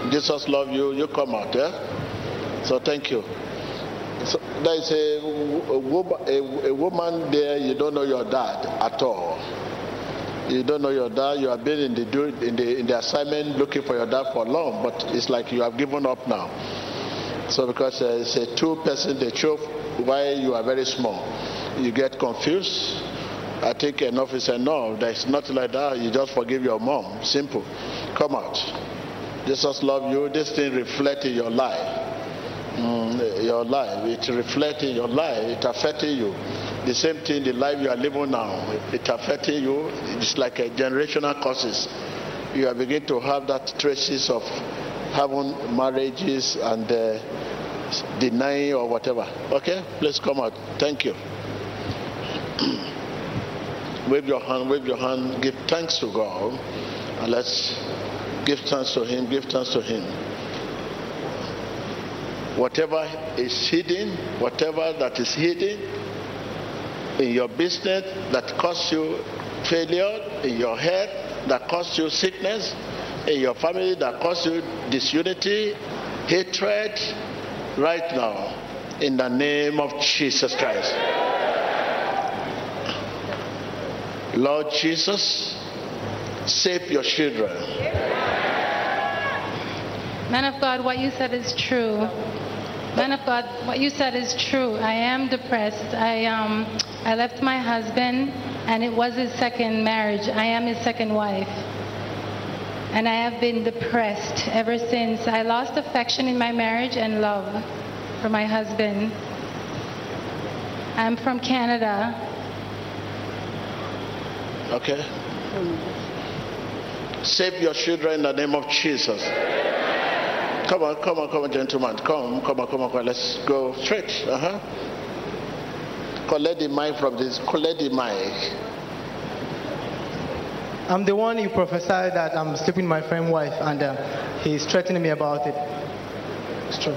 Jesus love you. You come out. Yeah. So thank you. So there is a, a, a woman there. You don't know your dad at all. You don't know your dad. You have been in the in the in the assignment looking for your dad for long, but it's like you have given up now. So because uh, it's a two-person, they show why you are very small. You get confused. I think enough is enough. There's nothing like that. You just forgive your mom. Simple. Come out. Jesus love you. This thing reflect in your life. Mm, your life. It reflects in your life. It affecting you. The same thing, the life you are living now, it affecting you. It's like a generational causes. You are beginning to have that traces of having marriages and uh, denying or whatever. Okay, please come out. Thank you. wave your hand, wave your hand, give thanks to God, and let's give thanks to Him, give thanks to Him. Whatever is hidden, whatever that is hidden in your business that costs you failure, in your health that costs you sickness, in your family that causes you disunity, hatred, right now, in the name of Jesus Christ. Lord Jesus, save your children. Man of God, what you said is true. Man of God, what you said is true. I am depressed. I um, I left my husband, and it was his second marriage. I am his second wife. And I have been depressed ever since. I lost affection in my marriage and love for my husband. I'm from Canada. Okay? Save your children in the name of Jesus. Come on, come on, come on, gentlemen. Come, come on, come on, come on. Let's go straight. Uh huh. Collect the mic from this. Collect the mic. I'm the one you prophesied that I'm sleeping with my friend's wife, and uh, he's threatening me about it. It's true.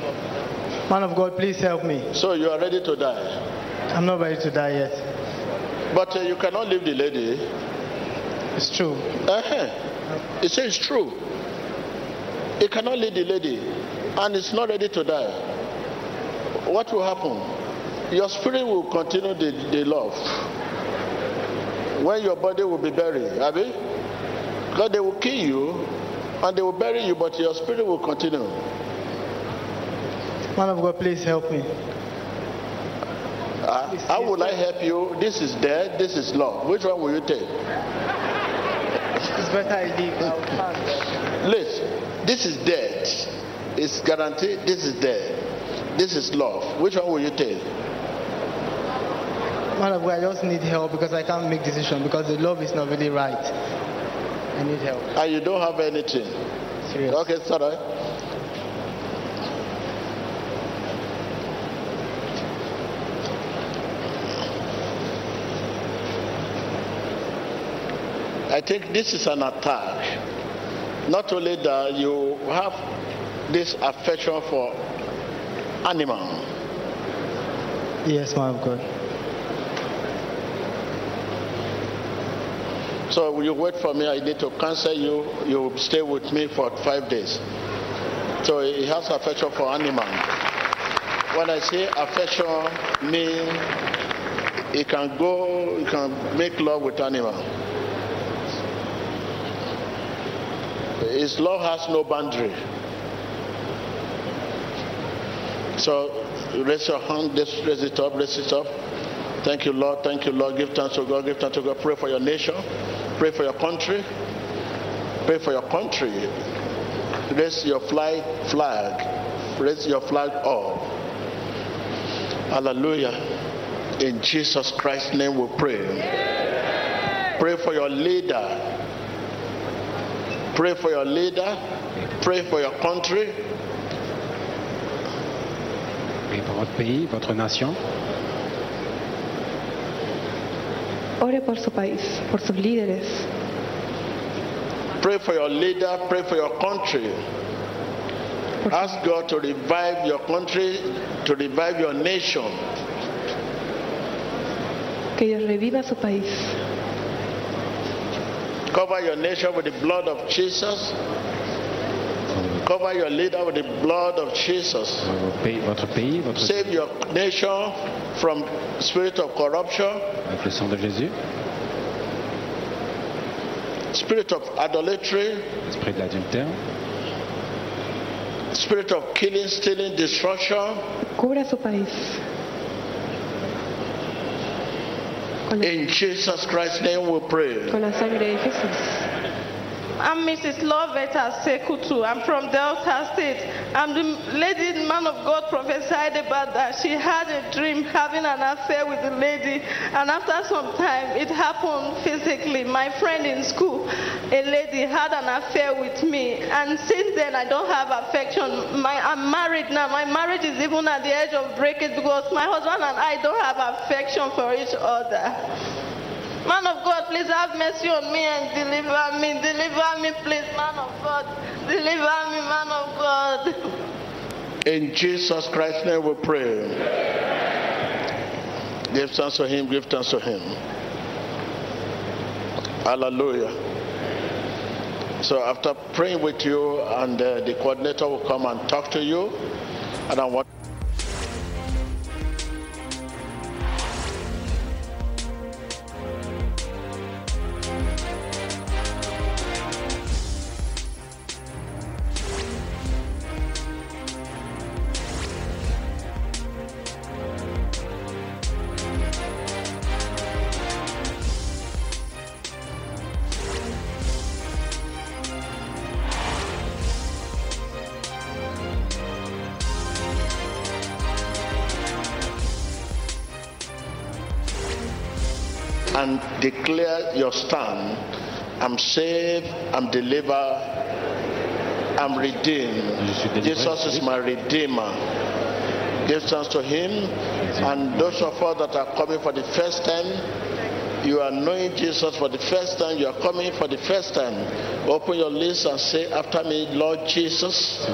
Man of God, please help me. So you are ready to die? I'm not ready to die yet. But uh, you cannot leave the lady. It's true. Uh-huh. It says it's true. You cannot leave the lady, and it's not ready to die. What will happen? Your spirit will continue the, the love. When your body will be buried, Abby? Because they will kill you and they will bury you, but your spirit will continue. Man of God, please help me. Uh, how will I help you? This is death, this is love. Which one will you take? It's better I leave. I pass. Listen, this is death. It's guaranteed. This is death. This is love. Which one will you take? Man of God, I just need help because I can't make decision because the love is not really right. I need help. And you don't have anything. Serious. Okay, sorry. I think this is an attack. Not only that you have this affection for animal. Yes, of God. So you wait for me? I need to cancel you. You stay with me for five days. So he has affection for animal. When I say affection, mean he can go, he can make love with animal. His love has no boundary. So raise your hand, raise it up, raise it up. Thank you, Lord. Thank you, Lord. Give thanks to God. Give thanks to God. Pray for your nation. Pray for your country. Pray for your country. Raise your flag. Flag. Raise your flag up. Hallelujah. In Jesus Christ's name we pray. Pray for your leader. Pray for your leader. Pray for your country. Priez pour votre pays, votre nation. Ore por su país, por sus líderes. Pray for your leader. Pray for your country. Ask God to revive your country, to revive your nation. Que Dios reviva su país. Cover your nation with the blood of Jesus. Cover your leader with the blood of Jesus. Votre pays, votre pays, votre Save your nation from spirit of corruption, avec le sang de Jésus, spirit of idolatry, esprit de l'adultère, spirit of killing, stealing, destruction. Cubra su país. In Jesus Christ's name we pray. con la sangre de Jesús. I'm Mrs. Lovetta Sekutu. I'm from Delta State. I'm the lady man of God prophesied about that. She had a dream having an affair with a lady, and after some time, it happened physically. My friend in school, a lady, had an affair with me, and since then, I don't have affection. My, I'm married now. My marriage is even at the edge of breakage because my husband and I don't have affection for each other. Man of God, please have mercy on me and deliver me. Deliver me, please, man of God. Deliver me, man of God. In Jesus Christ's name we pray. Give thanks to Him, give thanks to Him. Hallelujah. So after praying with you, and uh, the coordinator will come and talk to you, and I want. Declare stand. I'm saved, I'm delivered, I'm redeemed. Jesus is my redeemer. Give thanks to him. And those of us that are coming for the first time, you are knowing Jesus for the first time, you are coming for the first time. Open your lips and say after me, Lord Jesus,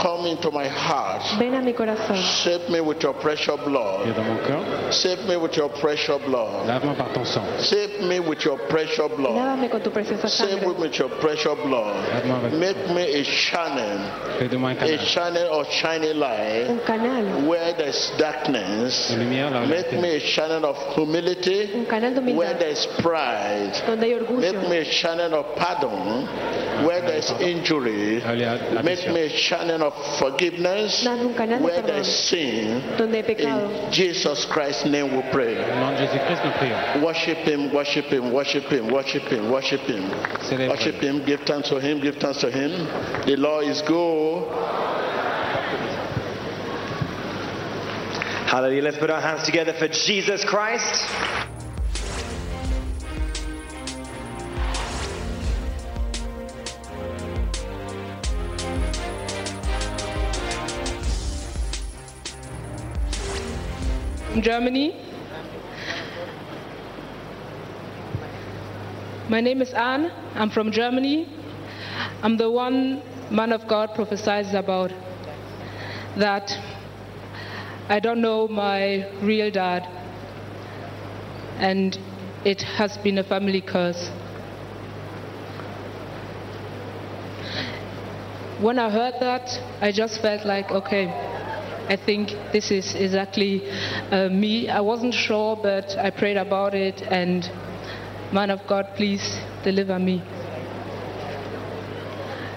come into my heart. Ven a mi corazón. Save me with your precious blood. dans mon cœur, Save me with your precious blood. lave-moi par ton sang. Save me with your precious blood. Lávame con tu preciosa Save sangre. me with your precious blood. Lave-moi avec Make me a channel, Fais de moi a channel of shining light Un canal. where there's darkness. De là où il y a Make me a channel of humility Un canal de where there's pride. Donde hay orgullo. Make me a channel of pardon where there's injury. Là où il y a la Make me a channel of forgiveness Dame un canal de where there's sin. Donde hay pecado. In Jesus Christ's name we pray. Au nom de Jésus-Christ, nous prions. Worship him, worship him, worship him, worship him, worship him. Worship him, give thanks to him, give thanks to him. The Lord is good. Hallelujah. Let's put our hands together for Jesus Christ. Germany. My name is Anne. I'm from Germany. I'm the one man of God prophesies about that I don't know my real dad, and it has been a family curse. When I heard that, I just felt like, okay, I think this is exactly uh, me. I wasn't sure, but I prayed about it, and man of God, please deliver me.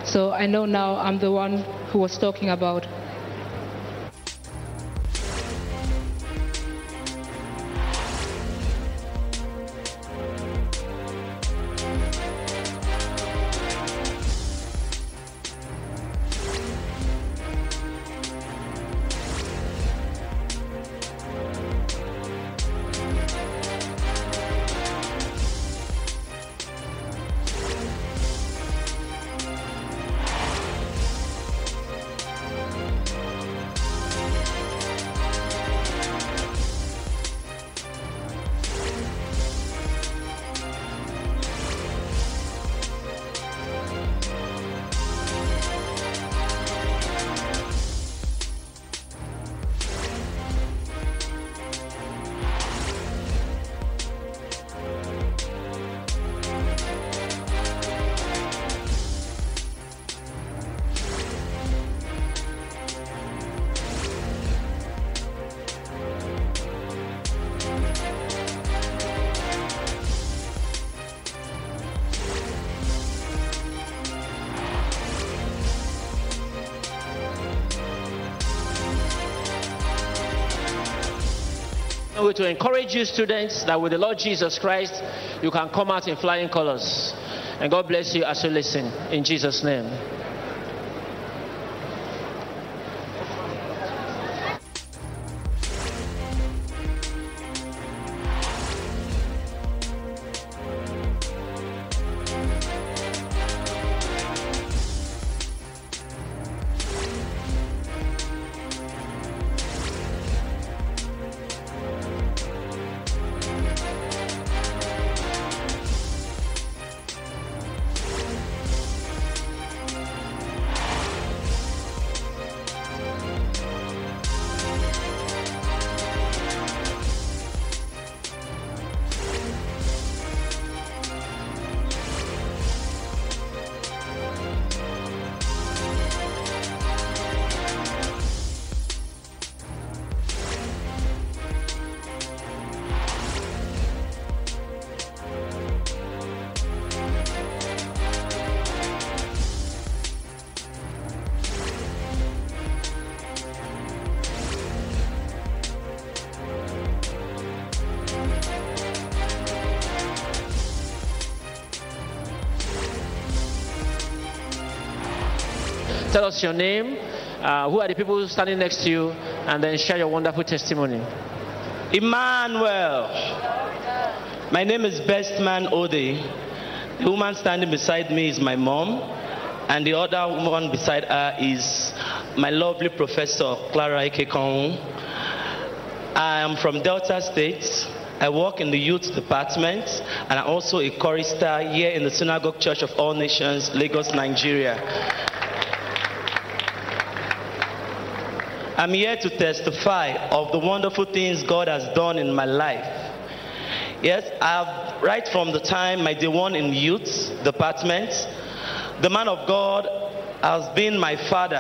So I know now I'm the one who was talking about. To encourage you students that with the Lord Jesus Christ, you can come out in flying colors. And God bless you as you listen. In Jesus' name. Your name, uh, who are the people standing next to you, and then share your wonderful testimony. Emmanuel. My name is Best Man Ode. The woman standing beside me is my mom, and the other woman beside her is my lovely professor, Clara Ikekong. I am from Delta State. I work in the youth department, and I'm also a chorister here in the Synagogue Church of All Nations, Lagos, Nigeria. I'm here to testify of the wonderful things God has done in my life. Yes, I've, right from the time my day one in youth department, the man of God has been my father.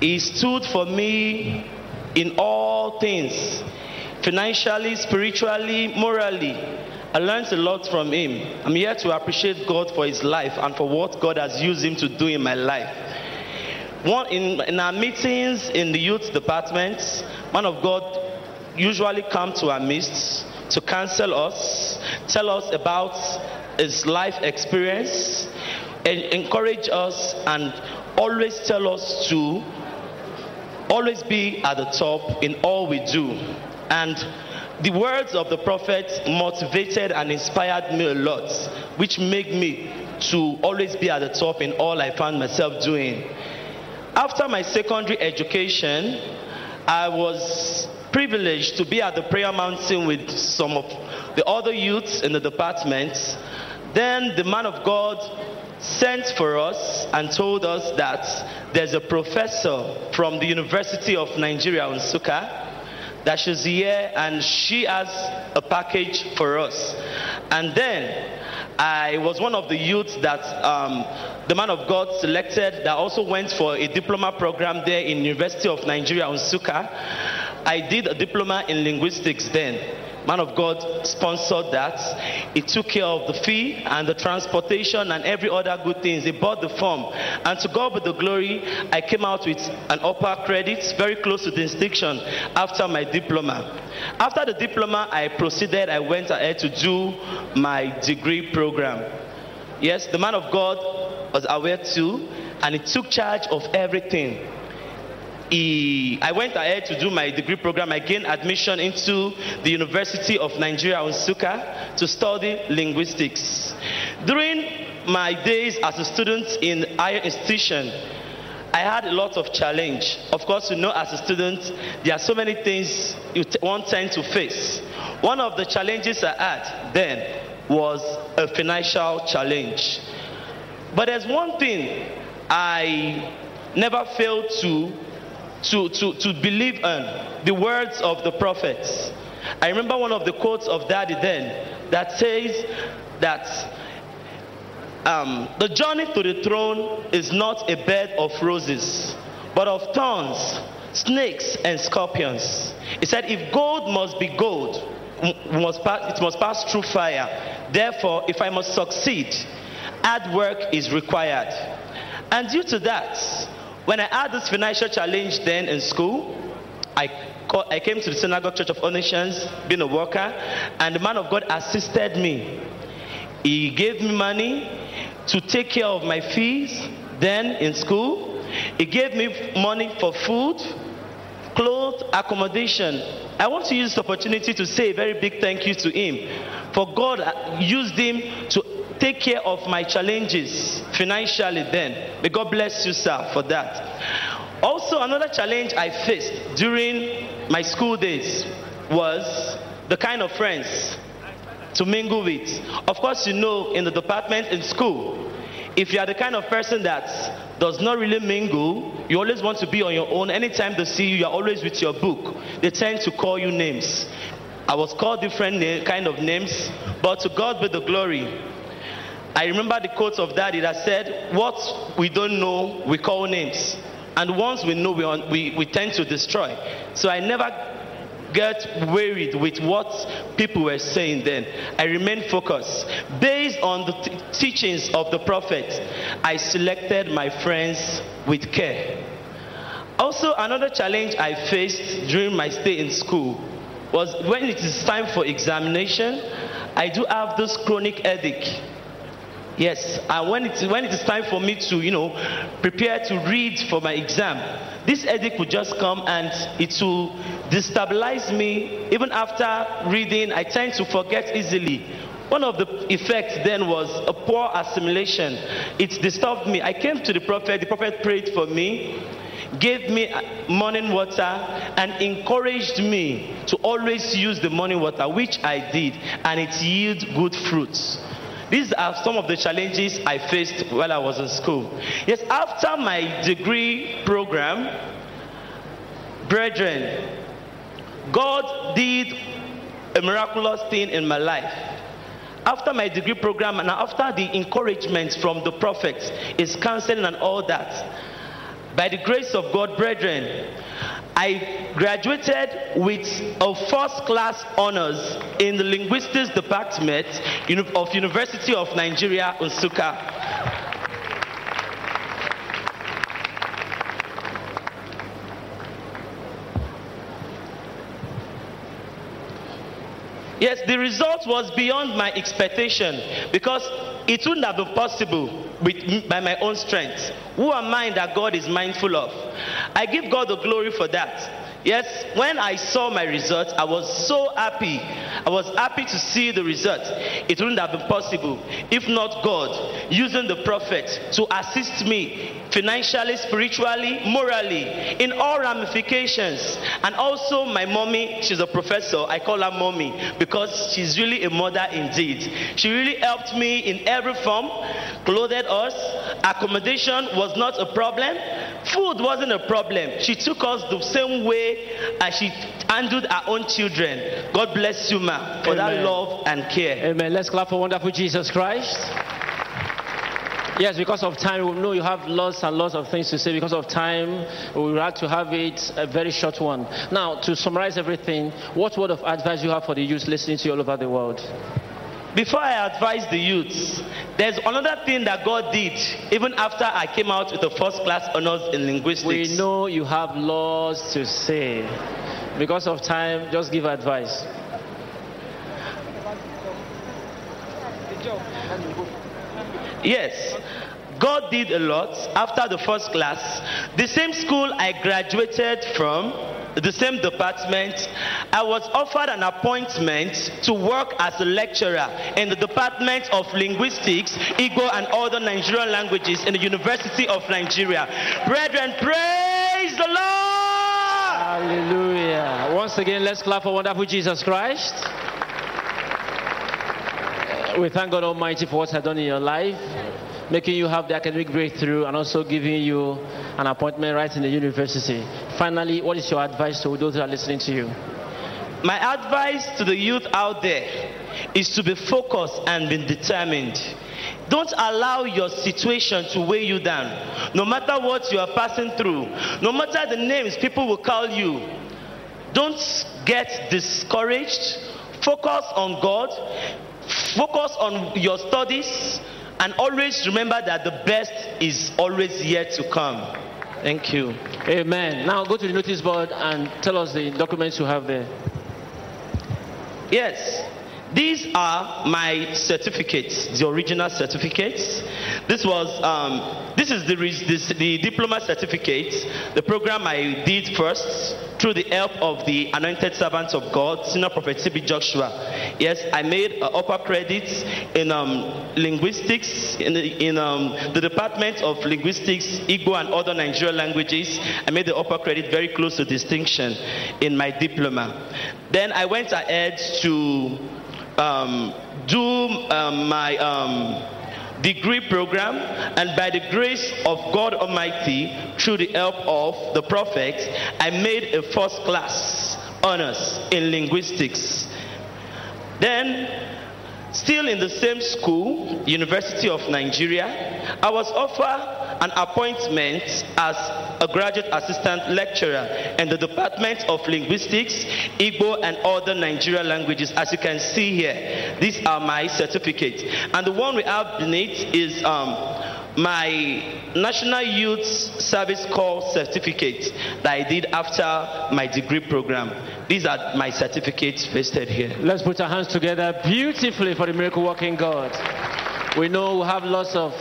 He stood for me in all things, financially, spiritually, morally. I learned a lot from him. I'm here to appreciate God for his life and for what God has used him to do in my life. One, in, in our meetings in the youth department, man of God usually come to our midst to counsel us, tell us about his life experience, and encourage us, and always tell us to always be at the top in all we do. And the words of the prophet motivated and inspired me a lot, which made me to always be at the top in all I found myself doing. After my secondary education, I was privileged to be at the prayer mountain with some of the other youths in the department. Then the man of God sent for us and told us that there's a professor from the University of Nigeria, Nsukka, that she's here and she has a package for us. And then I was one of the youths that um, the man of God selected that also went for a diploma program there in University of Nigeria, Nsukka. I did a diploma in linguistics then. Man of God sponsored that. He took care of the fee and the transportation and every other good things. He bought the form. And to God be the glory, I came out with an upper credit, very close to distinction, after my diploma. After the diploma, I proceeded, I went ahead to do my degree program. Yes, the man of God was aware too, and he took charge of everything he, I went ahead to do my degree program. I gained admission into the University of Nigeria, Nsukka, to study linguistics. During my days as a student in higher institution, I had a lot of challenge. Of course, you know, as a student, there are so many things you t- one tend to face. One of the challenges I had then was a financial challenge. But there's one thing I never failed to to, to, to believe in the words of the prophets. I remember one of the quotes of Daddy then that says that um, the journey to the throne is not a bed of roses, but of thorns, snakes, and scorpions. He said, if gold must be gold, must pass, it must pass through fire. Therefore, if I must succeed, hard work is required. And due to that, when I had this financial challenge then in school, I, I came to the Synagogue Church of All Nations, being a worker, and the man of God assisted me. He gave me money to take care of my fees then in school. He gave me money for food, clothes, accommodation. I want to use this opportunity to say a very big thank you to him. For God uh, used him to take care of my challenges financially then. May God bless you, sir, for that. Also, another challenge I faced during my school days was the kind of friends to mingle with. Of course, you know, in the department in school, if you are the kind of person that does not really mingle, you always want to be on your own. Anytime they see you, you're always with your book. They tend to call you names. I was called different na- kind of names, but to God be the glory. I remember the quote of daddy that said, What we don't know, we call names. And once we know, we, we, we tend to destroy. So I never get worried with what people were saying then. I remained focused. Based on the t- teachings of the prophet, I selected my friends with care. Also, another challenge I faced during my stay in school was when it is time for examination, I do have this chronic headache Yes, and when it, when it is time for me to, you know, prepare to read for my exam, this headache will just come and it will destabilize me. Even after reading, I tend to forget easily. One of the effects then was a poor assimilation. It disturbed me. I came to the prophet, the prophet prayed for me, gave me uh, morning water, and encouraged me to always use the morning water, which I did, and it yielded good fruits. These are some of the challenges I faced while I was in school. Yes, after my degree program, brethren, God did a miraculous thing in my life. After my degree program and after the encouragement from the prophets, his counseling and all that, by the grace of God, brethren, I graduated with a first class honors in the linguistics department of University of Nigeria, Nsukka. Yes, the result was beyond my expectation because it wouldn't have been possible with, by my own strength. Who am I that God is mindful of? I give God the glory for that. Yes, when I saw my results, I was so happy. I was happy to see the results. It wouldn't have been possible if not God using the prophet to assist me financially, spiritually, morally, in all ramifications. And also, my mommy, she's a professor. I call her mommy because she's really a mother indeed. She really helped me in every form, clothed us, accommodation was not a problem, food wasn't a problem. She took us the same way as she handled her own children. God bless you, ma, for that love and care. Amen. Let's clap for wonderful Jesus Christ. Yes, because of time, we know you have lots and lots of things to say. Because of time, we would like to have it a very short one. Now, to summarize everything, what word of advice you have for the youth listening to you all over the world? Before I advise the youths, there's another thing that God did even after I came out with a first class honors in linguistics. We know you have lots to say. Because of time, just give advice. Yes. God did a lot after the first class. The same school I graduated from, the same department, I was offered an appointment to work as a lecturer in the Department of Linguistics, Igbo, and other Nigerian languages in the University of Nigeria. Brethren, praise the Lord! Hallelujah. Once again, let's clap for wonderful Jesus Christ. We thank God Almighty for what He has done in your life, making you have the academic breakthrough and also giving you an appointment right in the university. Finally, what is your advice to those who are listening to you? My advice to the youth out there is to be focused and be determined. Don't allow your situation to weigh you down. No matter what you are passing through, no matter the names people will call you, don't get discouraged. Focus on God, focus on your studies, and always remember that the best is always yet to come. Thank you. Amen. Now go to the notice board and tell us the documents you have there. Yes. These are my certificates, the original certificates. This was, um, this is the, this, the diploma certificate, the program I did first through the help of the anointed servants of God, Senior Prophet T.B. Joshua. Yes, I made uh, upper credits in um, linguistics, in, in um, the Department of Linguistics, Igbo, and other Nigerian languages. I made the upper credit very close to distinction in my diploma. Then I went ahead to um, do um, my um, degree program, and by the grace of God Almighty, through the help of the prophets, I made a first class honors in linguistics. Then, still in the same school, University of Nigeria, I was offered an appointment as a graduate assistant lecturer in the Department of Linguistics, Igbo, and other Nigerian languages. As you can see here, these are my certificates. And the one we have beneath is um, my National Youth Service Corps certificate that I did after my degree program. These are my certificates pasted here. Let's put our hands together beautifully for the miracle working God. We know we have lots of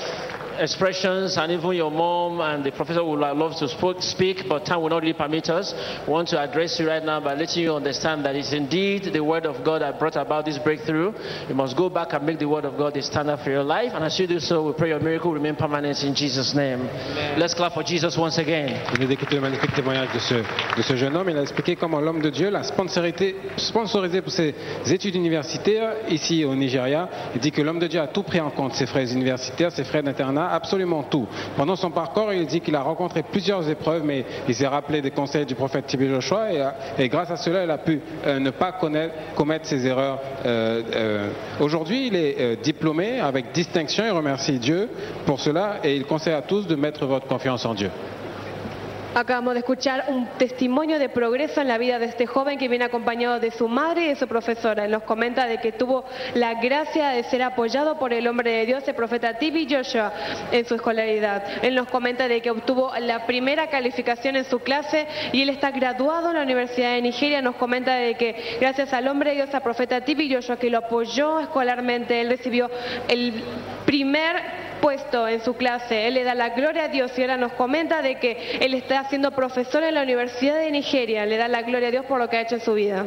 expressions, and even your mom and the professor would love to speak, but time will not really permit us. We want to address you right now by letting you understand that it's indeed the Word of God that brought about this breakthrough. You must go back and make the Word of God the standard for your life, and as you do so, we pray your miracle will remain permanent in Jesus' name. Let's clap for Jesus once again. Vous venez d'écouter le magnifique témoignage de ce, de ce jeune homme. Il a expliqué comment l'homme de Dieu l'a sponsorisé, sponsorisé pour ses études universitaires ici au Nigeria. Il dit que l'homme de Dieu a tout pris en compte, ses frais universitaires, ses frais d'internat, absolument tout. Pendant son parcours, il dit qu'il a rencontré plusieurs épreuves, mais il s'est rappelé des conseils du prophète Tibé Joshua et, et grâce à cela, il a pu euh, ne pas commettre ses erreurs. euh, euh. Aujourd'hui, il est diplômé avec distinction. Il remercie Dieu pour cela et il conseille à tous de mettre votre confiance en Dieu. Acabamos de escuchar un testimonio de progreso en la vida de este joven que viene acompañado de su madre y de su profesora. Nos comenta de que tuvo la gracia de ser apoyado por el hombre de Dios, el profeta Tibi Joshua, en su escolaridad. Él nos comenta de que obtuvo la primera calificación en su clase y él está graduado en la Universidad de Nigeria. Nos comenta de que gracias al hombre de Dios, al profeta Tibi Joshua, que lo apoyó escolarmente, él recibió el primer puesto en su clase. Él le da la gloria a Dios y ahora nos comenta de que él está siendo profesor en la Universidad de Nigeria. Le da la gloria a Dios por lo que ha hecho en su vida.